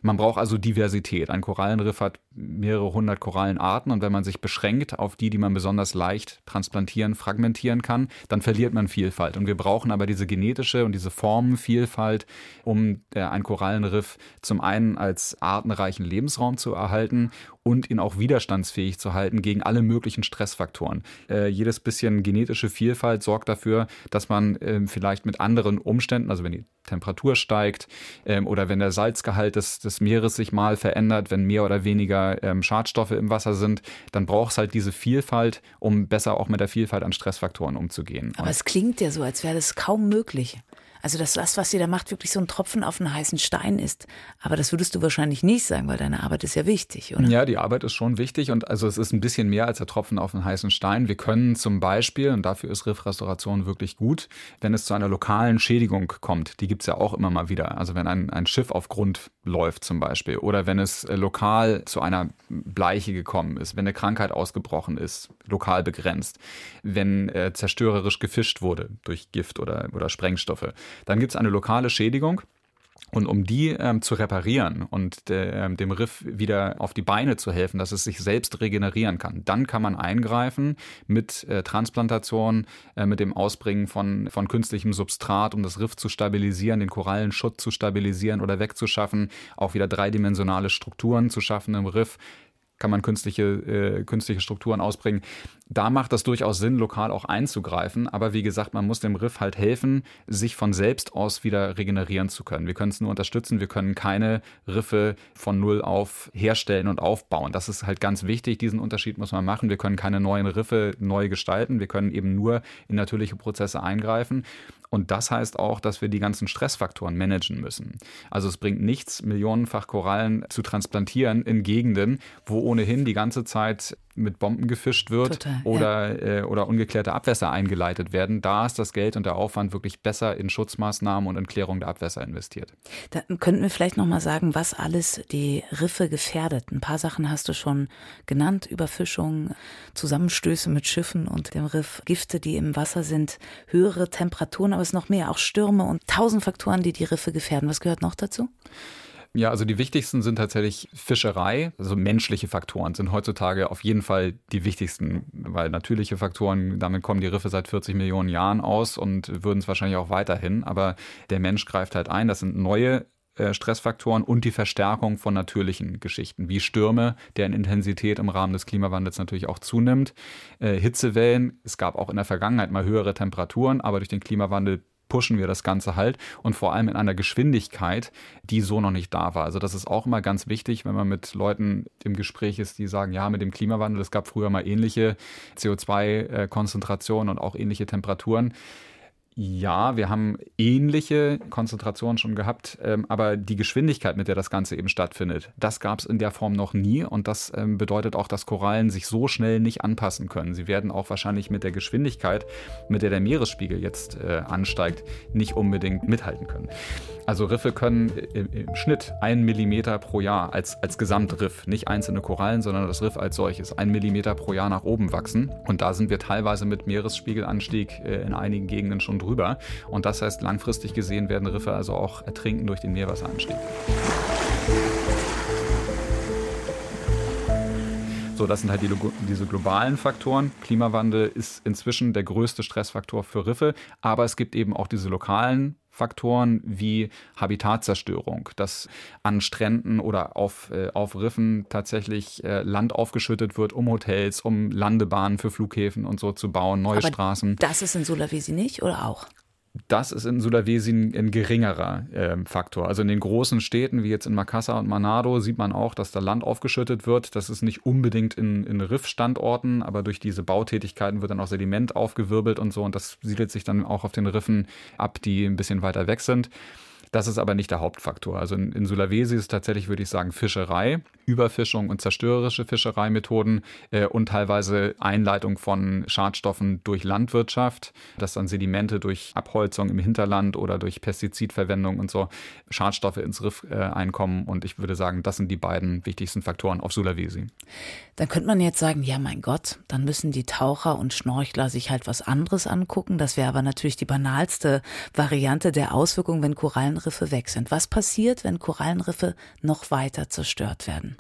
Man braucht also Diversität. Ein Korallenriff hat mehrere hundert Korallenarten und wenn man sich beschränkt auf die, die man besonders leicht transplantieren, fragmentieren kann, dann verliert man Vielfalt. Und wir brauchen aber diese genetische und diese Formenvielfalt, um äh, ein Korallenriff zum einen als artenreichen Lebensraum zu erhalten und ihn auch widerstandsfähig zu halten gegen alle möglichen Stressfaktoren. Äh, jedes bisschen genetische Vielfalt sorgt dafür, dass man äh, vielleicht mit anderen Umständen, also wenn die Temperatur steigt ähm, oder wenn der Salzgehalt des, des Meeres sich mal verändert, wenn mehr oder weniger ähm, Schadstoffe im Wasser sind, dann braucht es halt diese Vielfalt, um besser auch mit der Vielfalt an Stressfaktoren umzugehen. Aber und es klingt ja so, als wäre das kaum möglich. Also dass das, was ihr da macht, wirklich so ein Tropfen auf einen heißen Stein ist. Aber das würdest du wahrscheinlich nicht sagen, weil deine Arbeit ist ja wichtig, oder? Ja, die Arbeit ist schon wichtig und also es ist ein bisschen mehr als der Tropfen auf einen heißen Stein. Wir können zum Beispiel, und dafür ist Riffrestauration wirklich gut, wenn es zu einer lokalen Schädigung kommt, die gibt es ja auch immer mal wieder. Also wenn ein, ein Schiff auf Grund läuft zum Beispiel oder wenn es äh, lokal zu einer Bleiche gekommen ist, wenn eine Krankheit ausgebrochen ist, lokal begrenzt, wenn äh, zerstörerisch gefischt wurde durch Gift oder, oder Sprengstoffe, dann gibt es eine lokale Schädigung. Und um die ähm, zu reparieren und de, ähm, dem Riff wieder auf die Beine zu helfen, dass es sich selbst regenerieren kann, dann kann man eingreifen mit äh, Transplantation, äh, mit dem Ausbringen von, von künstlichem Substrat, um das Riff zu stabilisieren, den Korallenschutt zu stabilisieren oder wegzuschaffen, auch wieder dreidimensionale Strukturen zu schaffen im Riff kann man künstliche, äh, künstliche Strukturen ausbringen. Da macht das durchaus Sinn, lokal auch einzugreifen. Aber wie gesagt, man muss dem Riff halt helfen, sich von selbst aus wieder regenerieren zu können. Wir können es nur unterstützen. Wir können keine Riffe von Null auf herstellen und aufbauen. Das ist halt ganz wichtig. Diesen Unterschied muss man machen. Wir können keine neuen Riffe neu gestalten. Wir können eben nur in natürliche Prozesse eingreifen. Und das heißt auch, dass wir die ganzen Stressfaktoren managen müssen. Also es bringt nichts, millionenfach Korallen zu transplantieren in Gegenden, wo ohnehin die ganze Zeit mit Bomben gefischt wird Total, oder, ja. äh, oder ungeklärte Abwässer eingeleitet werden. Da ist das Geld und der Aufwand wirklich besser in Schutzmaßnahmen und in Klärung der Abwässer investiert. Da könnten wir vielleicht noch mal sagen, was alles die Riffe gefährdet. Ein paar Sachen hast du schon genannt: Überfischung, Zusammenstöße mit Schiffen und dem Riff, Gifte, die im Wasser sind, höhere Temperaturen, aber es ist noch mehr, auch Stürme und tausend Faktoren, die die Riffe gefährden. Was gehört noch dazu? Ja, also die wichtigsten sind tatsächlich Fischerei. Also menschliche Faktoren sind heutzutage auf jeden Fall die wichtigsten, weil natürliche Faktoren, damit kommen die Riffe seit 40 Millionen Jahren aus und würden es wahrscheinlich auch weiterhin. Aber der Mensch greift halt ein. Das sind neue äh, Stressfaktoren und die Verstärkung von natürlichen Geschichten, wie Stürme, deren Intensität im Rahmen des Klimawandels natürlich auch zunimmt. Äh, Hitzewellen, es gab auch in der Vergangenheit mal höhere Temperaturen, aber durch den Klimawandel pushen wir das Ganze halt und vor allem in einer Geschwindigkeit, die so noch nicht da war. Also das ist auch immer ganz wichtig, wenn man mit Leuten im Gespräch ist, die sagen, ja, mit dem Klimawandel, es gab früher mal ähnliche CO2-Konzentrationen und auch ähnliche Temperaturen. Ja, wir haben ähnliche Konzentrationen schon gehabt, ähm, aber die Geschwindigkeit, mit der das Ganze eben stattfindet, das gab es in der Form noch nie und das ähm, bedeutet auch, dass Korallen sich so schnell nicht anpassen können. Sie werden auch wahrscheinlich mit der Geschwindigkeit, mit der der Meeresspiegel jetzt äh, ansteigt, nicht unbedingt mithalten können. Also Riffe können im Schnitt ein Millimeter pro Jahr als, als Gesamtriff, nicht einzelne Korallen, sondern das Riff als solches, ein Millimeter pro Jahr nach oben wachsen. Und da sind wir teilweise mit Meeresspiegelanstieg äh, in einigen Gegenden schon drüber. Und das heißt, langfristig gesehen werden Riffe also auch ertrinken durch den Meerwasseranstieg. So, das sind halt die, diese globalen Faktoren. Klimawandel ist inzwischen der größte Stressfaktor für Riffe, aber es gibt eben auch diese lokalen Faktoren wie Habitatzerstörung, dass an Stränden oder auf, äh, auf Riffen tatsächlich äh, Land aufgeschüttet wird, um Hotels, um Landebahnen für Flughäfen und so zu bauen, neue Aber Straßen. Das ist in Sulawesi nicht oder auch? Das ist in Sulawesi ein, geringerer äh, Faktor. Also in den großen Städten wie jetzt in Makassar und Manado sieht man auch, dass da Land aufgeschüttet wird. Das ist nicht unbedingt in, in Riffstandorten, aber durch diese Bautätigkeiten wird dann auch Sediment aufgewirbelt und so und das siedelt sich dann auch auf den Riffen ab, die ein bisschen weiter weg sind. Das ist aber nicht der Hauptfaktor. Also in, in Sulawesi ist tatsächlich, würde ich sagen, Fischerei, Überfischung und zerstörerische Fischereimethoden äh, und teilweise Einleitung von Schadstoffen durch Landwirtschaft, dass dann Sedimente durch Abholzung im Hinterland oder durch Pestizidverwendung und so Schadstoffe ins Riff äh, einkommen. Und ich würde sagen, das sind die beiden wichtigsten Faktoren auf Sulawesi. Dann könnte man jetzt sagen, ja mein Gott, dann müssen die Taucher und Schnorchler sich halt was anderes angucken. Das wäre aber natürlich die banalste Variante der Auswirkung, wenn Korallenriffe weg sind. Was passiert, wenn Korallenriffe noch weiter zerstört werden?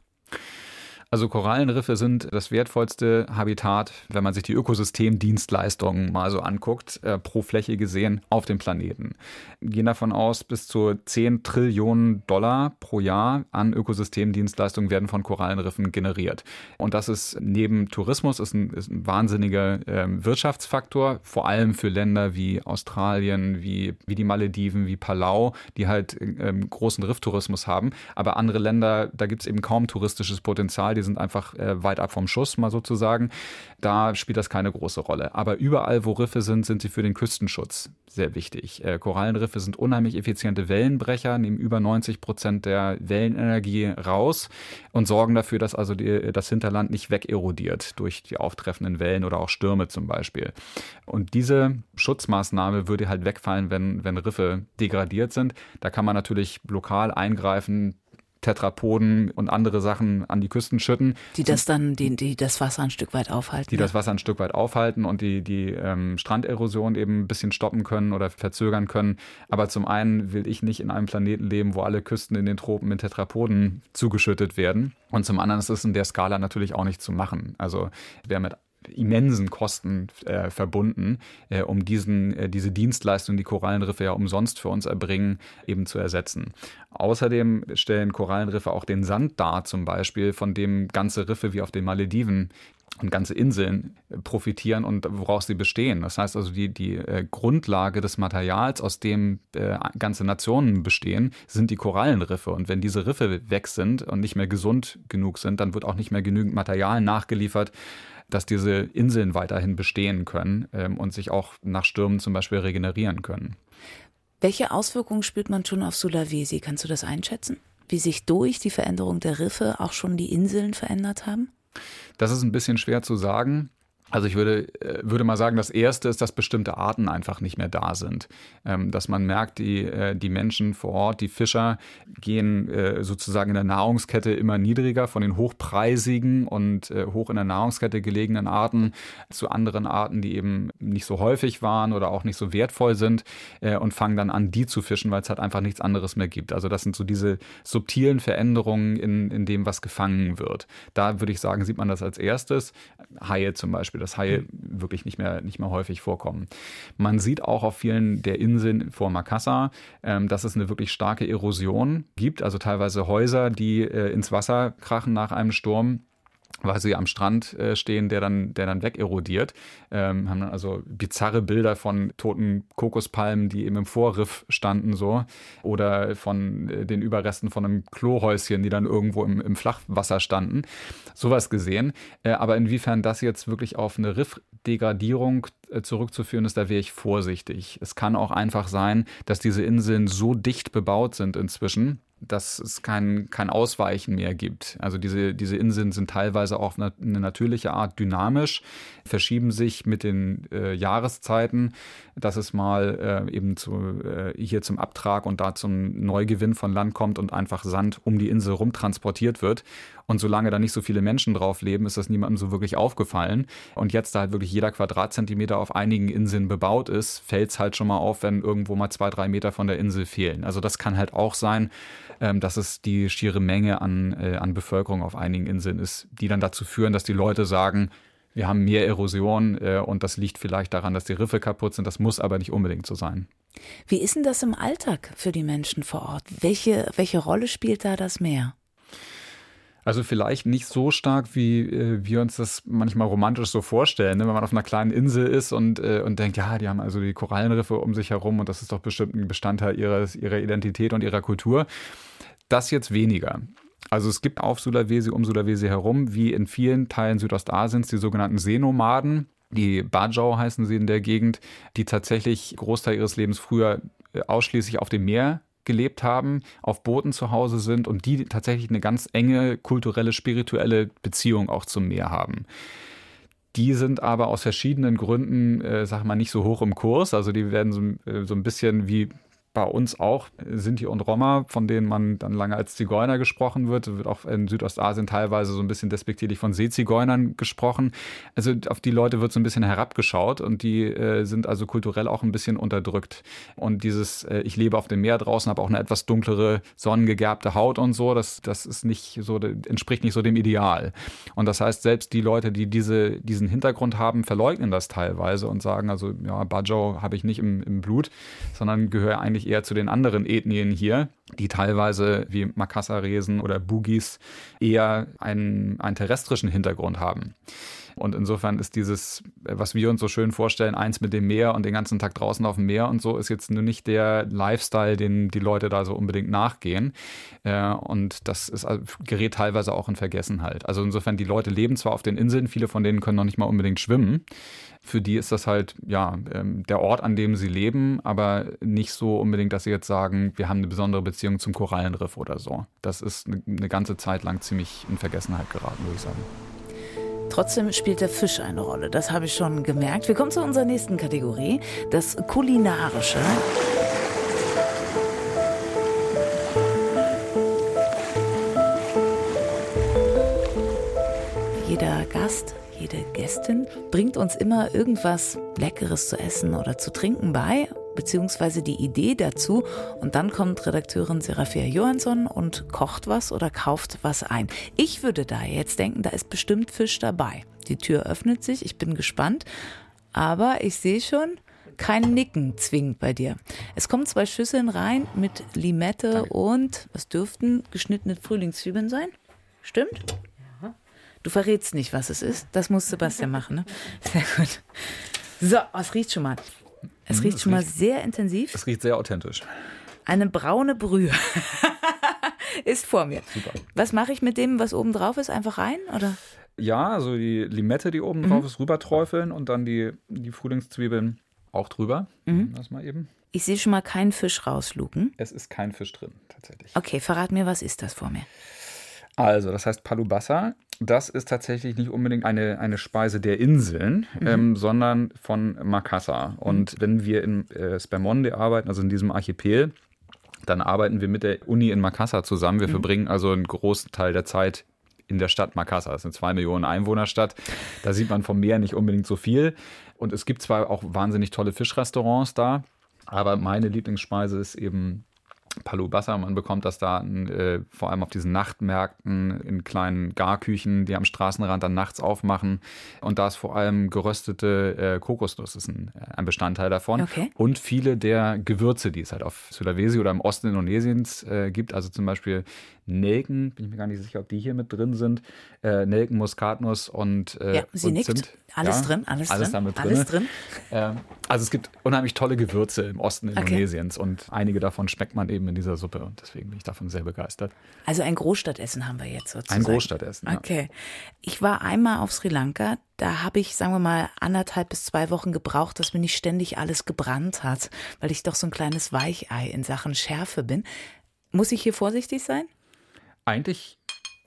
Also Korallenriffe sind das wertvollste Habitat, wenn man sich die Ökosystemdienstleistungen mal so anguckt, äh, pro Fläche gesehen auf dem Planeten. Gehen davon aus, bis zu 10 Trillionen Dollar pro Jahr an Ökosystemdienstleistungen werden von Korallenriffen generiert. Und das ist neben Tourismus ist ein, ist ein wahnsinniger äh, Wirtschaftsfaktor, vor allem für Länder wie Australien, wie, wie die Malediven, wie Palau, die halt äh, großen Rifftourismus haben. Aber andere Länder, da gibt es eben kaum touristisches Potenzial die sind einfach äh, weit ab vom Schuss, mal sozusagen. Da spielt das keine große Rolle. Aber überall, wo Riffe sind, sind sie für den Küstenschutz sehr wichtig. Äh, Korallenriffe sind unheimlich effiziente Wellenbrecher, nehmen über 90 Prozent der Wellenenergie raus und sorgen dafür, dass also die, das Hinterland nicht wegerodiert durch die auftreffenden Wellen oder auch Stürme zum Beispiel. Und diese Schutzmaßnahme würde halt wegfallen, wenn, wenn Riffe degradiert sind. Da kann man natürlich lokal eingreifen, Tetrapoden und andere Sachen an die Küsten schütten. Die das dann, die, die das Wasser ein Stück weit aufhalten. Die ja. das Wasser ein Stück weit aufhalten und die, die ähm, Stranderosion eben ein bisschen stoppen können oder verzögern können. Aber zum einen will ich nicht in einem Planeten leben, wo alle Küsten in den Tropen mit Tetrapoden zugeschüttet werden. Und zum anderen ist es in der Skala natürlich auch nicht zu machen. Also wer mit immensen Kosten äh, verbunden, äh, um diesen, äh, diese Dienstleistung, die Korallenriffe ja umsonst für uns erbringen, eben zu ersetzen. Außerdem stellen Korallenriffe auch den Sand dar, zum Beispiel, von dem ganze Riffe wie auf den Malediven und ganze Inseln profitieren und woraus sie bestehen. Das heißt also, die, die äh, Grundlage des Materials, aus dem äh, ganze Nationen bestehen, sind die Korallenriffe. Und wenn diese Riffe weg sind und nicht mehr gesund genug sind, dann wird auch nicht mehr genügend Material nachgeliefert, dass diese Inseln weiterhin bestehen können ähm, und sich auch nach Stürmen zum Beispiel regenerieren können. Welche Auswirkungen spürt man schon auf Sulawesi? Kannst du das einschätzen? Wie sich durch die Veränderung der Riffe auch schon die Inseln verändert haben? Das ist ein bisschen schwer zu sagen. Also ich würde, äh, würde mal sagen, das Erste ist, dass bestimmte Arten einfach nicht mehr da sind. Ähm, dass man merkt, die, äh, die Menschen vor Ort, die Fischer, gehen äh, sozusagen in der Nahrungskette immer niedriger von den hochpreisigen und hoch in der Nahrungskette gelegenen Arten zu anderen Arten, die eben nicht so häufig waren oder auch nicht so wertvoll sind und fangen dann an, die zu fischen, weil es halt einfach nichts anderes mehr gibt. Also das sind so diese subtilen Veränderungen in, in dem, was gefangen wird. Da würde ich sagen, sieht man das als erstes. Haie zum Beispiel Beispiel, dass Haie wirklich nicht mehr, nicht mehr häufig vorkommen. Man sieht auch auf vielen der Inseln vor Makassar, ähm, dass es eine wirklich starke Erosion gibt, also teilweise Häuser, die äh, ins Wasser krachen nach einem Sturm weil sie am Strand äh, stehen, der dann, der dann wegerodiert. Ähm, haben dann also bizarre Bilder von toten Kokospalmen, die eben im Vorriff standen, so. Oder von äh, den Überresten von einem Klohäuschen, die dann irgendwo im, im Flachwasser standen. Sowas gesehen. Äh, aber inwiefern das jetzt wirklich auf eine Riffdegradierung äh, zurückzuführen ist, da wäre ich vorsichtig. Es kann auch einfach sein, dass diese Inseln so dicht bebaut sind inzwischen, dass es kein, kein Ausweichen mehr gibt. Also diese, diese Inseln sind teilweise eine, eine natürliche Art dynamisch, verschieben sich mit den äh, Jahreszeiten, dass es mal äh, eben zu, äh, hier zum Abtrag und da zum Neugewinn von Land kommt und einfach Sand um die Insel rum transportiert wird. Und solange da nicht so viele Menschen drauf leben, ist das niemandem so wirklich aufgefallen. Und jetzt, da halt wirklich jeder Quadratzentimeter auf einigen Inseln bebaut ist, fällt es halt schon mal auf, wenn irgendwo mal zwei, drei Meter von der Insel fehlen. Also das kann halt auch sein, ähm, dass es die schiere Menge an, äh, an Bevölkerung auf einigen Inseln ist, die dann dazu führen, dass die Leute sagen, wir haben mehr Erosion äh, und das liegt vielleicht daran, dass die Riffe kaputt sind. Das muss aber nicht unbedingt so sein. Wie ist denn das im Alltag für die Menschen vor Ort? Welche, welche Rolle spielt da das Meer? Also vielleicht nicht so stark, wie äh, wir uns das manchmal romantisch so vorstellen, ne? wenn man auf einer kleinen Insel ist und, äh, und denkt, ja, die haben also die Korallenriffe um sich herum und das ist doch bestimmt ein Bestandteil ihres, ihrer Identität und ihrer Kultur. Das jetzt weniger. Also es gibt auf Sulawesi um Sulawesi herum, wie in vielen Teilen Südostasiens, die sogenannten Seenomaden. Die Bajau heißen sie in der Gegend, die tatsächlich Großteil ihres Lebens früher äh, ausschließlich auf dem Meer gelebt haben, auf Booten zu Hause sind und die tatsächlich eine ganz enge kulturelle, spirituelle Beziehung auch zum Meer haben. Die sind aber aus verschiedenen Gründen, äh, sag mal, nicht so hoch im Kurs. Also die werden so, äh, so ein bisschen wie bei uns auch Sinti und Roma, von denen man dann lange als Zigeuner gesprochen wird. Wird auch in Südostasien teilweise so ein bisschen despektierlich von Seezigeunern gesprochen. Also auf die Leute wird so ein bisschen herabgeschaut und die äh, sind also kulturell auch ein bisschen unterdrückt. Und dieses, äh, ich lebe auf dem Meer draußen, habe auch eine etwas dunklere, sonnengegerbte Haut und so, das, das ist nicht so, entspricht nicht so dem Ideal. Und das heißt, selbst die Leute, die diese, diesen Hintergrund haben, verleugnen das teilweise und sagen, also ja, Bajau habe ich nicht im, im Blut, sondern gehöre eigentlich eher zu den anderen Ethnien hier. Die teilweise wie Makassaresen oder Bugis eher einen, einen terrestrischen Hintergrund haben. Und insofern ist dieses, was wir uns so schön vorstellen, eins mit dem Meer und den ganzen Tag draußen auf dem Meer und so, ist jetzt nur nicht der Lifestyle, den die Leute da so unbedingt nachgehen. Äh, und das ist, also, gerät teilweise auch in Vergessenheit. Also insofern, die Leute leben zwar auf den Inseln, viele von denen können noch nicht mal unbedingt schwimmen. Für die ist das halt, ja, ähm, der Ort, an dem sie leben, aber nicht so unbedingt, dass sie jetzt sagen, wir haben eine besondere Beziehung zum Korallenriff oder so. Das ist eine ganze Zeit lang ziemlich in Vergessenheit geraten, würde ich sagen. Trotzdem spielt der Fisch eine Rolle, das habe ich schon gemerkt. Wir kommen zu unserer nächsten Kategorie, das Kulinarische. Jeder Gast, jede Gästin bringt uns immer irgendwas Leckeres zu essen oder zu trinken bei beziehungsweise die Idee dazu. Und dann kommt Redakteurin Serafia Johansson und kocht was oder kauft was ein. Ich würde da jetzt denken, da ist bestimmt Fisch dabei. Die Tür öffnet sich, ich bin gespannt. Aber ich sehe schon, kein Nicken zwingend bei dir. Es kommen zwei Schüsseln rein mit Limette Danke. und, was dürften geschnittene Frühlingszwiebeln sein? Stimmt? Ja. Du verrätst nicht, was es ist. Das muss Sebastian machen, ne? Sehr gut. So, was riecht schon mal? Es riecht es schon riecht, mal sehr intensiv. Es riecht sehr authentisch. Eine braune Brühe *laughs* ist vor mir. Super. Was mache ich mit dem, was oben drauf ist? Einfach rein oder? Ja, also die Limette, die oben mhm. drauf ist, rüberträufeln und dann die, die Frühlingszwiebeln auch drüber. Mhm. Das mal eben. Ich sehe schon mal keinen Fisch rausluken. Es ist kein Fisch drin, tatsächlich. Okay, verrat mir, was ist das vor mir? Also, das heißt Palubassa. Das ist tatsächlich nicht unbedingt eine, eine Speise der Inseln, mhm. ähm, sondern von Makassar. Und wenn wir in äh, Spermonde arbeiten, also in diesem Archipel, dann arbeiten wir mit der Uni in Makassar zusammen. Wir mhm. verbringen also einen großen Teil der Zeit in der Stadt Makassar. Das ist eine zwei Millionen Einwohnerstadt. Da sieht man vom Meer nicht unbedingt so viel. Und es gibt zwar auch wahnsinnig tolle Fischrestaurants da, aber meine Lieblingsspeise ist eben Palubassa. Man bekommt das da äh, vor allem auf diesen Nachtmärkten in kleinen Garküchen, die am Straßenrand dann nachts aufmachen. Und da ist vor allem geröstete äh, Kokosnuss ist ein, ein Bestandteil davon. Okay. Und viele der Gewürze, die es halt auf Sulawesi oder im Osten Indonesiens äh, gibt. Also zum Beispiel Nelken, bin ich mir gar nicht sicher, ob die hier mit drin sind. Äh, Nelken, Muskatnuss und, äh, ja, sie und nickt. Zimt. Alles ja, drin, alles, alles drin. Damit alles drin. Ähm, also es gibt unheimlich tolle Gewürze im Osten okay. Indonesiens und einige davon schmeckt man eben in dieser Suppe und deswegen bin ich davon sehr begeistert. Also ein Großstadtessen haben wir jetzt sozusagen. Ein Großstadtessen. Ja. Okay. Ich war einmal auf Sri Lanka, da habe ich, sagen wir mal, anderthalb bis zwei Wochen gebraucht, dass mir nicht ständig alles gebrannt hat, weil ich doch so ein kleines Weichei in Sachen Schärfe bin. Muss ich hier vorsichtig sein? Eigentlich,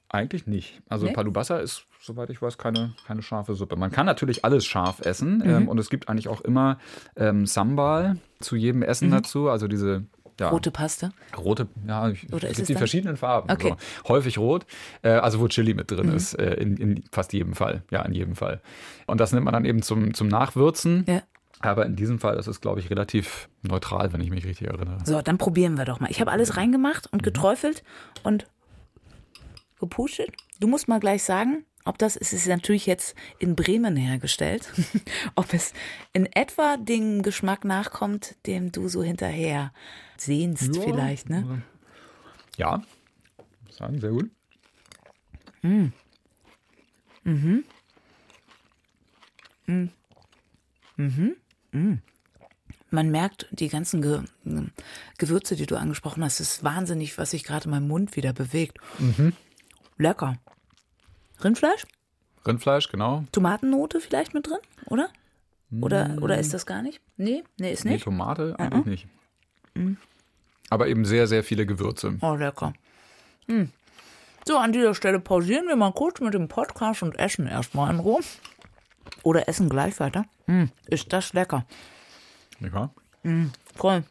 eigentlich nicht. Also nee? Palubassa ist, soweit ich weiß, keine, keine scharfe Suppe. Man kann natürlich alles scharf essen mhm. ähm, und es gibt eigentlich auch immer ähm, Sambal zu jedem Essen mhm. dazu. Also diese ja. Rote Paste? Rote, ja, Oder ist es die dann? verschiedenen Farben. Okay. So. Häufig rot, äh, also wo Chili mit drin mhm. ist, äh, in, in, fast jedem Fall. Ja, in jedem Fall. Und das nimmt man dann eben zum, zum Nachwürzen. Ja. Aber in diesem Fall ist es, glaube ich, relativ neutral, wenn ich mich richtig erinnere. So, dann probieren wir doch mal. Ich habe alles reingemacht und mhm. geträufelt und gepustet. Du musst mal gleich sagen, ob das, es ist natürlich jetzt in Bremen hergestellt, *laughs* ob es in etwa dem Geschmack nachkommt, dem du so hinterher sehnst ja. vielleicht, ne? Ja, sagen, sehr gut. Mm. Mhm. Mhm. Mhm. Mhm. Man merkt die ganzen Ge Gewürze, die du angesprochen hast, ist wahnsinnig, was sich gerade in meinem Mund wieder bewegt. Mhm. Lecker. Rindfleisch? Rindfleisch, genau. Tomatennote vielleicht mit drin, oder? Oder, mm. oder ist das gar nicht? Nee, nee, ist nicht. Nee, Tomate uh -uh. eigentlich nicht. Mm. Aber eben sehr, sehr viele Gewürze. Oh, lecker. Mm. So, an dieser Stelle pausieren wir mal kurz mit dem Podcast und essen erstmal in Ruhe. Oder essen gleich weiter. Mm, ist das lecker. Lecker? Mm, voll.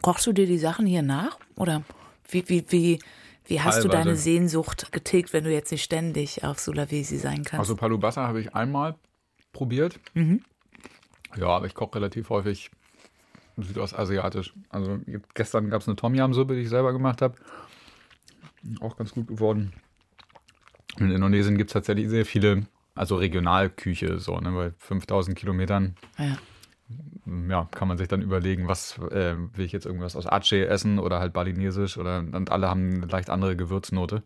Kochst du dir die Sachen hier nach? Oder wie, wie, wie, wie hast Teilweise. du deine Sehnsucht getilgt, wenn du jetzt nicht ständig auf Sulawesi sein kannst? Also Palubassa habe ich einmal probiert. Mhm. Ja, aber ich koche relativ häufig südostasiatisch. Also gestern gab es eine Tom Yam Suppe, die ich selber gemacht habe. Auch ganz gut geworden. In Indonesien gibt es tatsächlich sehr viele, also Regionalküche, so, ne, bei 5000 Kilometern. Ja. Ja, kann man sich dann überlegen, was äh, will ich jetzt irgendwas aus Aceh essen oder halt balinesisch oder und alle haben eine leicht andere Gewürznote.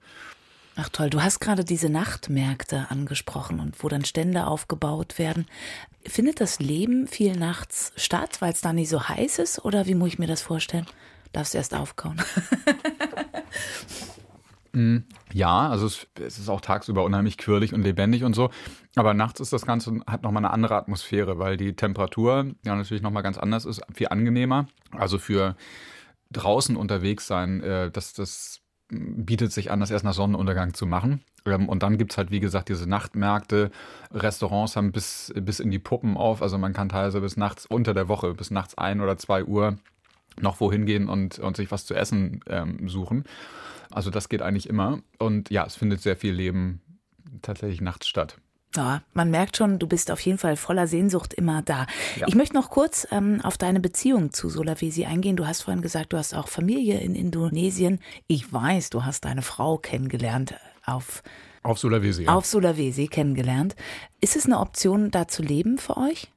Ach toll, du hast gerade diese Nachtmärkte angesprochen und wo dann Stände aufgebaut werden. Findet das Leben viel nachts statt, weil es da nicht so heiß ist oder wie muss ich mir das vorstellen? Darfst du erst aufkauen? *laughs* Ja, also es, es, ist auch tagsüber unheimlich quirlig und lebendig und so. Aber nachts ist das Ganze, hat nochmal eine andere Atmosphäre, weil die Temperatur ja natürlich nochmal ganz anders ist, viel angenehmer. Also für draußen unterwegs sein, äh, das, das bietet sich an, das erst nach Sonnenuntergang zu machen. Ähm, und dann gibt es halt, wie gesagt, diese Nachtmärkte. Restaurants haben bis, bis in die Puppen auf. Also man kann teilweise bis nachts unter der Woche, bis nachts ein oder zwei Uhr noch wohin gehen und, und sich was zu essen ähm, suchen. Also das geht eigentlich immer. Und ja, es findet sehr viel Leben tatsächlich nachts statt. Ja, man merkt schon, du bist auf jeden Fall voller Sehnsucht immer da. Ja. Ich möchte noch kurz ähm, auf deine Beziehung zu Sulawesi eingehen. Du hast vorhin gesagt, du hast auch Familie in Indonesien. Ich weiß, du hast deine Frau kennengelernt auf auf Sulawesi. Ja. Auf Sulawesi kennengelernt. Ist es eine Option, da zu leben für euch?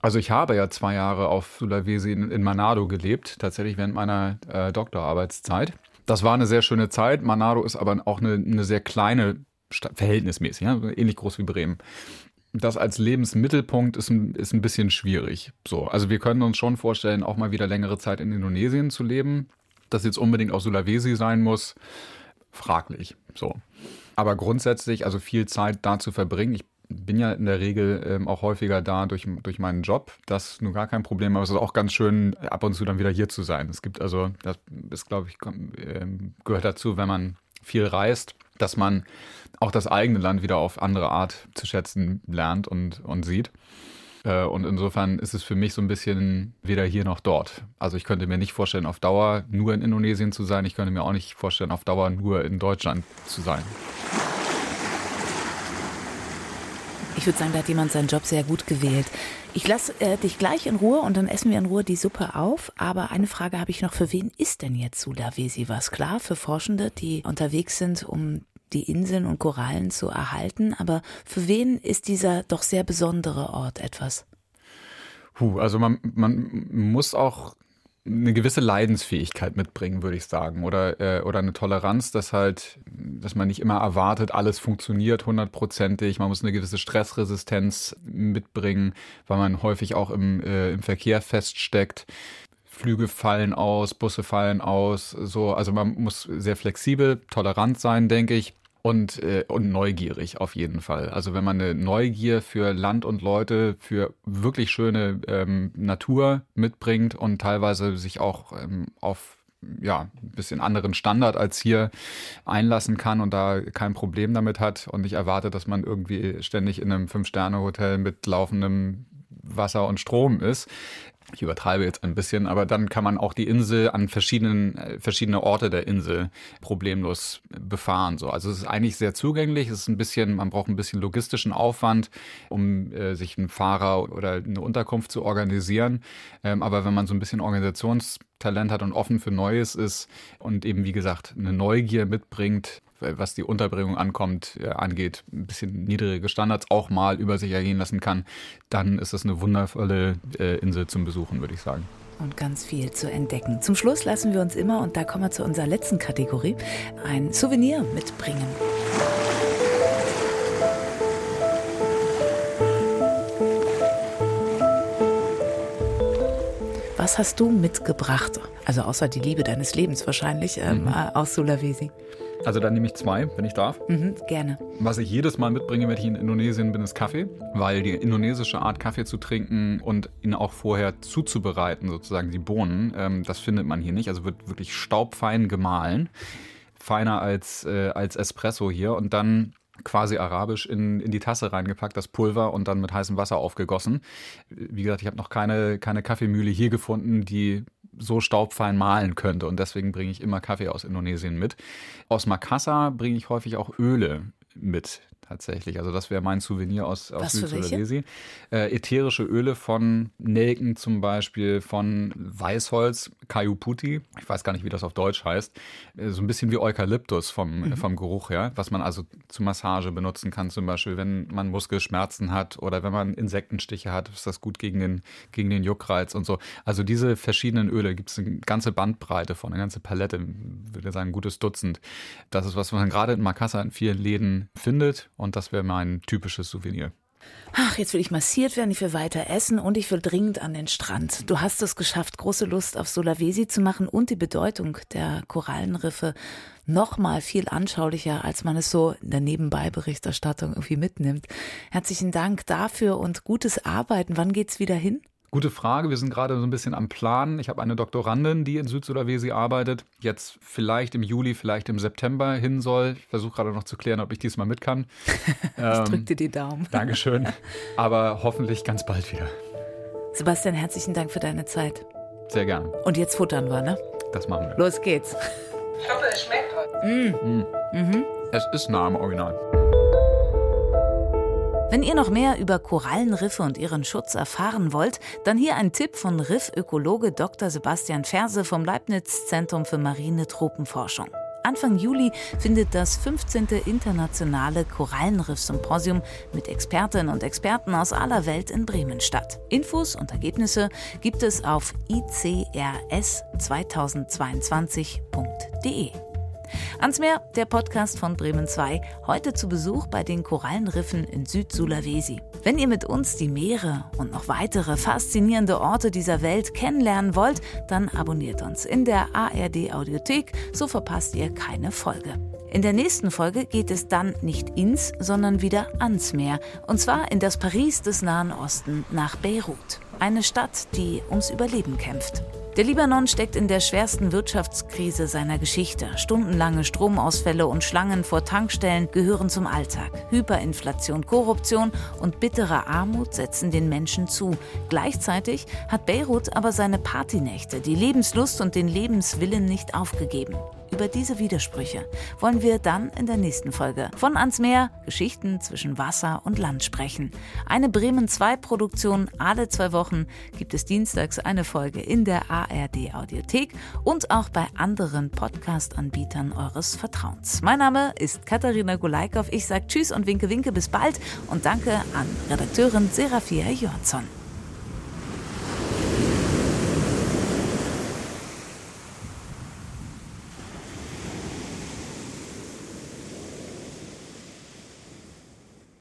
Also ich habe ja zwei Jahre auf Sulawesi in, in Manado gelebt, tatsächlich während meiner äh, Doktorarbeitszeit. Das war eine sehr schöne Zeit. Manado ist aber auch eine, eine sehr kleine Stadt, verhältnismäßig, ja, ähnlich groß wie Bremen. Das als Lebensmittelpunkt ist ein, ist ein bisschen schwierig. So, also wir können uns schon vorstellen, auch mal wieder längere Zeit in Indonesien zu leben. Dass jetzt unbedingt auch Sulawesi sein muss, fraglich. So. Aber grundsätzlich, also viel Zeit da zu verbringen. Ich bin ja in der Regel ähm, auch häufiger da durch, durch meinen Job. Das ist nur gar kein Problem, aber es ist auch ganz schön, ab und zu dann wieder hier zu sein. Es gibt also, das ist, glaube ich, äh, gehört dazu, wenn man viel reist, dass man auch das eigene Land wieder auf andere Art zu schätzen lernt und, und sieht. Äh, und insofern ist es für mich so ein bisschen weder hier noch dort. Also ich könnte mir nicht vorstellen, auf Dauer nur in Indonesien zu sein. Ich könnte mir auch nicht vorstellen, auf Dauer nur in Deutschland zu sein. Ich würde sagen, da hat jemand seinen Job sehr gut gewählt. Ich lasse äh, dich gleich in Ruhe und dann essen wir in Ruhe die Suppe auf. Aber eine Frage habe ich noch. Für wen ist denn jetzt Sulawesi was? Klar, für Forschende, die unterwegs sind, um die Inseln und Korallen zu erhalten. Aber für wen ist dieser doch sehr besondere Ort etwas? Puh, also man, man muss auch eine gewisse Leidensfähigkeit mitbringen, würde ich sagen, oder äh, oder eine Toleranz, dass halt, dass man nicht immer erwartet, alles funktioniert hundertprozentig. Man muss eine gewisse Stressresistenz mitbringen, weil man häufig auch im äh, im Verkehr feststeckt. Flüge fallen aus, Busse fallen aus, so. Also man muss sehr flexibel, tolerant sein, denke ich und, äh, und neugierig auf jeden Fall. Also wenn man eine Neugier für Land und Leute, für wirklich schöne ähm, Natur mitbringt und teilweise sich auch ähm, auf ja, ein bisschen anderen Standard als hier einlassen kann und da kein Problem damit hat und nicht erwartet, dass man irgendwie ständig in einem Fünf-Sterne-Hotel mit laufendem Wasser und Strom ist, ich übertreibe jetzt ein bisschen, aber dann kann man auch die Insel an verschiedenen äh, verschiedene Orte der Insel problemlos befahren. So, also es ist eigentlich sehr zugänglich. Es ist ein bisschen, man braucht ein bisschen logistischen Aufwand, um äh, sich einen Fahrer oder eine Unterkunft zu organisieren. Ähm, aber wenn man so ein bisschen Organisationstalent hat und offen für Neues ist und eben wie gesagt eine Neugier mitbringt, was die Unterbringung ankommt, äh, angeht, ein bisschen niedrige Standards auch mal über sich ergehen lassen kann, dann ist das eine wundervolle äh, Insel zum Besuchen, würde ich sagen. Und ganz viel zu entdecken. Zum Schluss lassen wir uns immer, und da kommen wir zu unserer letzten Kategorie, ein Souvenir mitbringen. Was hast du mitgebracht? Also außer die Liebe deines Lebens wahrscheinlich ähm, mhm. Äh, aus Sulawesi. Also dann nehme ich zwei, wenn ich darf. Mhm, gerne. Was ich jedes Mal mitbringe, wenn ich in Indonesien bin, ist Kaffee, weil die indonesische Art Kaffee zu trinken und ihn auch vorher zuzubereiten, sozusagen die Bohnen, ähm, das findet man hier nicht. Also wird wirklich staubfein gemahlen, feiner als, äh, als Espresso hier und dann quasi arabisch in, in die Tasse reingepackt, das Pulver und dann mit heißem Wasser aufgegossen. Wie gesagt, ich habe noch keine, keine Kaffeemühle hier gefunden, die so staubfein mahlen könnte. Und deswegen bringe ich immer Kaffee aus Indonesien mit. Aus Makassar bringe ich häufig auch Öle mit. Tatsächlich. Also das wäre mein Souvenir aus, aus Süd-Sulawesi. Äh, ätherische Öle von Nelken zum Beispiel, von Weißholz, Kayuputi. Ich weiß gar nicht, wie das auf Deutsch heißt. Äh, so ein bisschen wie Eukalyptus vom, mhm. vom Geruch her, was man also zur Massage benutzen kann, zum Beispiel, wenn man Muskelschmerzen hat oder wenn man Insektenstiche hat, ist das gut gegen den, gegen den Juckreiz und so. Also diese verschiedenen Öle gibt es eine ganze Bandbreite von, eine ganze Palette, würde ich sagen, ein gutes Dutzend. Das ist was, was man gerade in Makassar in vielen Läden findet und das wäre mein typisches Souvenir. Ach, jetzt will ich massiert werden, ich will weiter essen und ich will dringend an den Strand. Du hast es geschafft, große Lust auf Sulawesi zu machen und die Bedeutung der Korallenriffe noch mal viel anschaulicher, als man es so in der Nebenbei-Berichterstattung irgendwie mitnimmt. Herzlichen Dank dafür und gutes Arbeiten. Wann geht's wieder hin? Gute Frage. Wir sind gerade so ein bisschen am Plan. Ich habe eine Doktorandin, die in Südsulawesi arbeitet, jetzt vielleicht im Juli, vielleicht im September hin soll. Ich versuche gerade noch zu klären, ob ich diesmal mit kann. *laughs* ich ähm, drücke dir die Daumen. *laughs* Dankeschön. Aber hoffentlich ganz bald wieder. Sebastian, herzlichen Dank für deine Zeit. Sehr gerne. Und jetzt futtern wir, ne? Das machen wir. Los geht's. Ich hoffe, es schmeckt heute. Mm. Mm. Mhm. Es ist nah am Original. Wenn ihr noch mehr über Korallenriffe und ihren Schutz erfahren wollt, dann hier ein Tipp von Riffökologe Dr. Sebastian Ferse vom Leibniz Zentrum für marine Tropenforschung. Anfang Juli findet das 15. internationale Korallenriff-Symposium mit Expertinnen und Experten aus aller Welt in Bremen statt. Infos und Ergebnisse gibt es auf icrs2022.de. Ans Meer, der Podcast von Bremen 2, heute zu Besuch bei den Korallenriffen in Süd-Sulawesi. Wenn ihr mit uns die Meere und noch weitere faszinierende Orte dieser Welt kennenlernen wollt, dann abonniert uns in der ARD Audiothek, so verpasst ihr keine Folge. In der nächsten Folge geht es dann nicht ins, sondern wieder ans Meer, und zwar in das Paris des Nahen Osten nach Beirut, eine Stadt, die ums Überleben kämpft. Der Libanon steckt in der schwersten Wirtschaftskrise seiner Geschichte. Stundenlange Stromausfälle und Schlangen vor Tankstellen gehören zum Alltag. Hyperinflation, Korruption und bittere Armut setzen den Menschen zu. Gleichzeitig hat Beirut aber seine Partynächte, die Lebenslust und den Lebenswillen nicht aufgegeben. Über diese Widersprüche wollen wir dann in der nächsten Folge von Ans Meer Geschichten zwischen Wasser und Land sprechen. Eine Bremen 2 Produktion alle zwei Wochen gibt es dienstags eine Folge in der ARD Audiothek und auch bei anderen Podcast-Anbietern eures Vertrauens. Mein Name ist Katharina Gulaikow. Ich sage Tschüss und winke winke bis bald und danke an Redakteurin Serafia Jörnsson.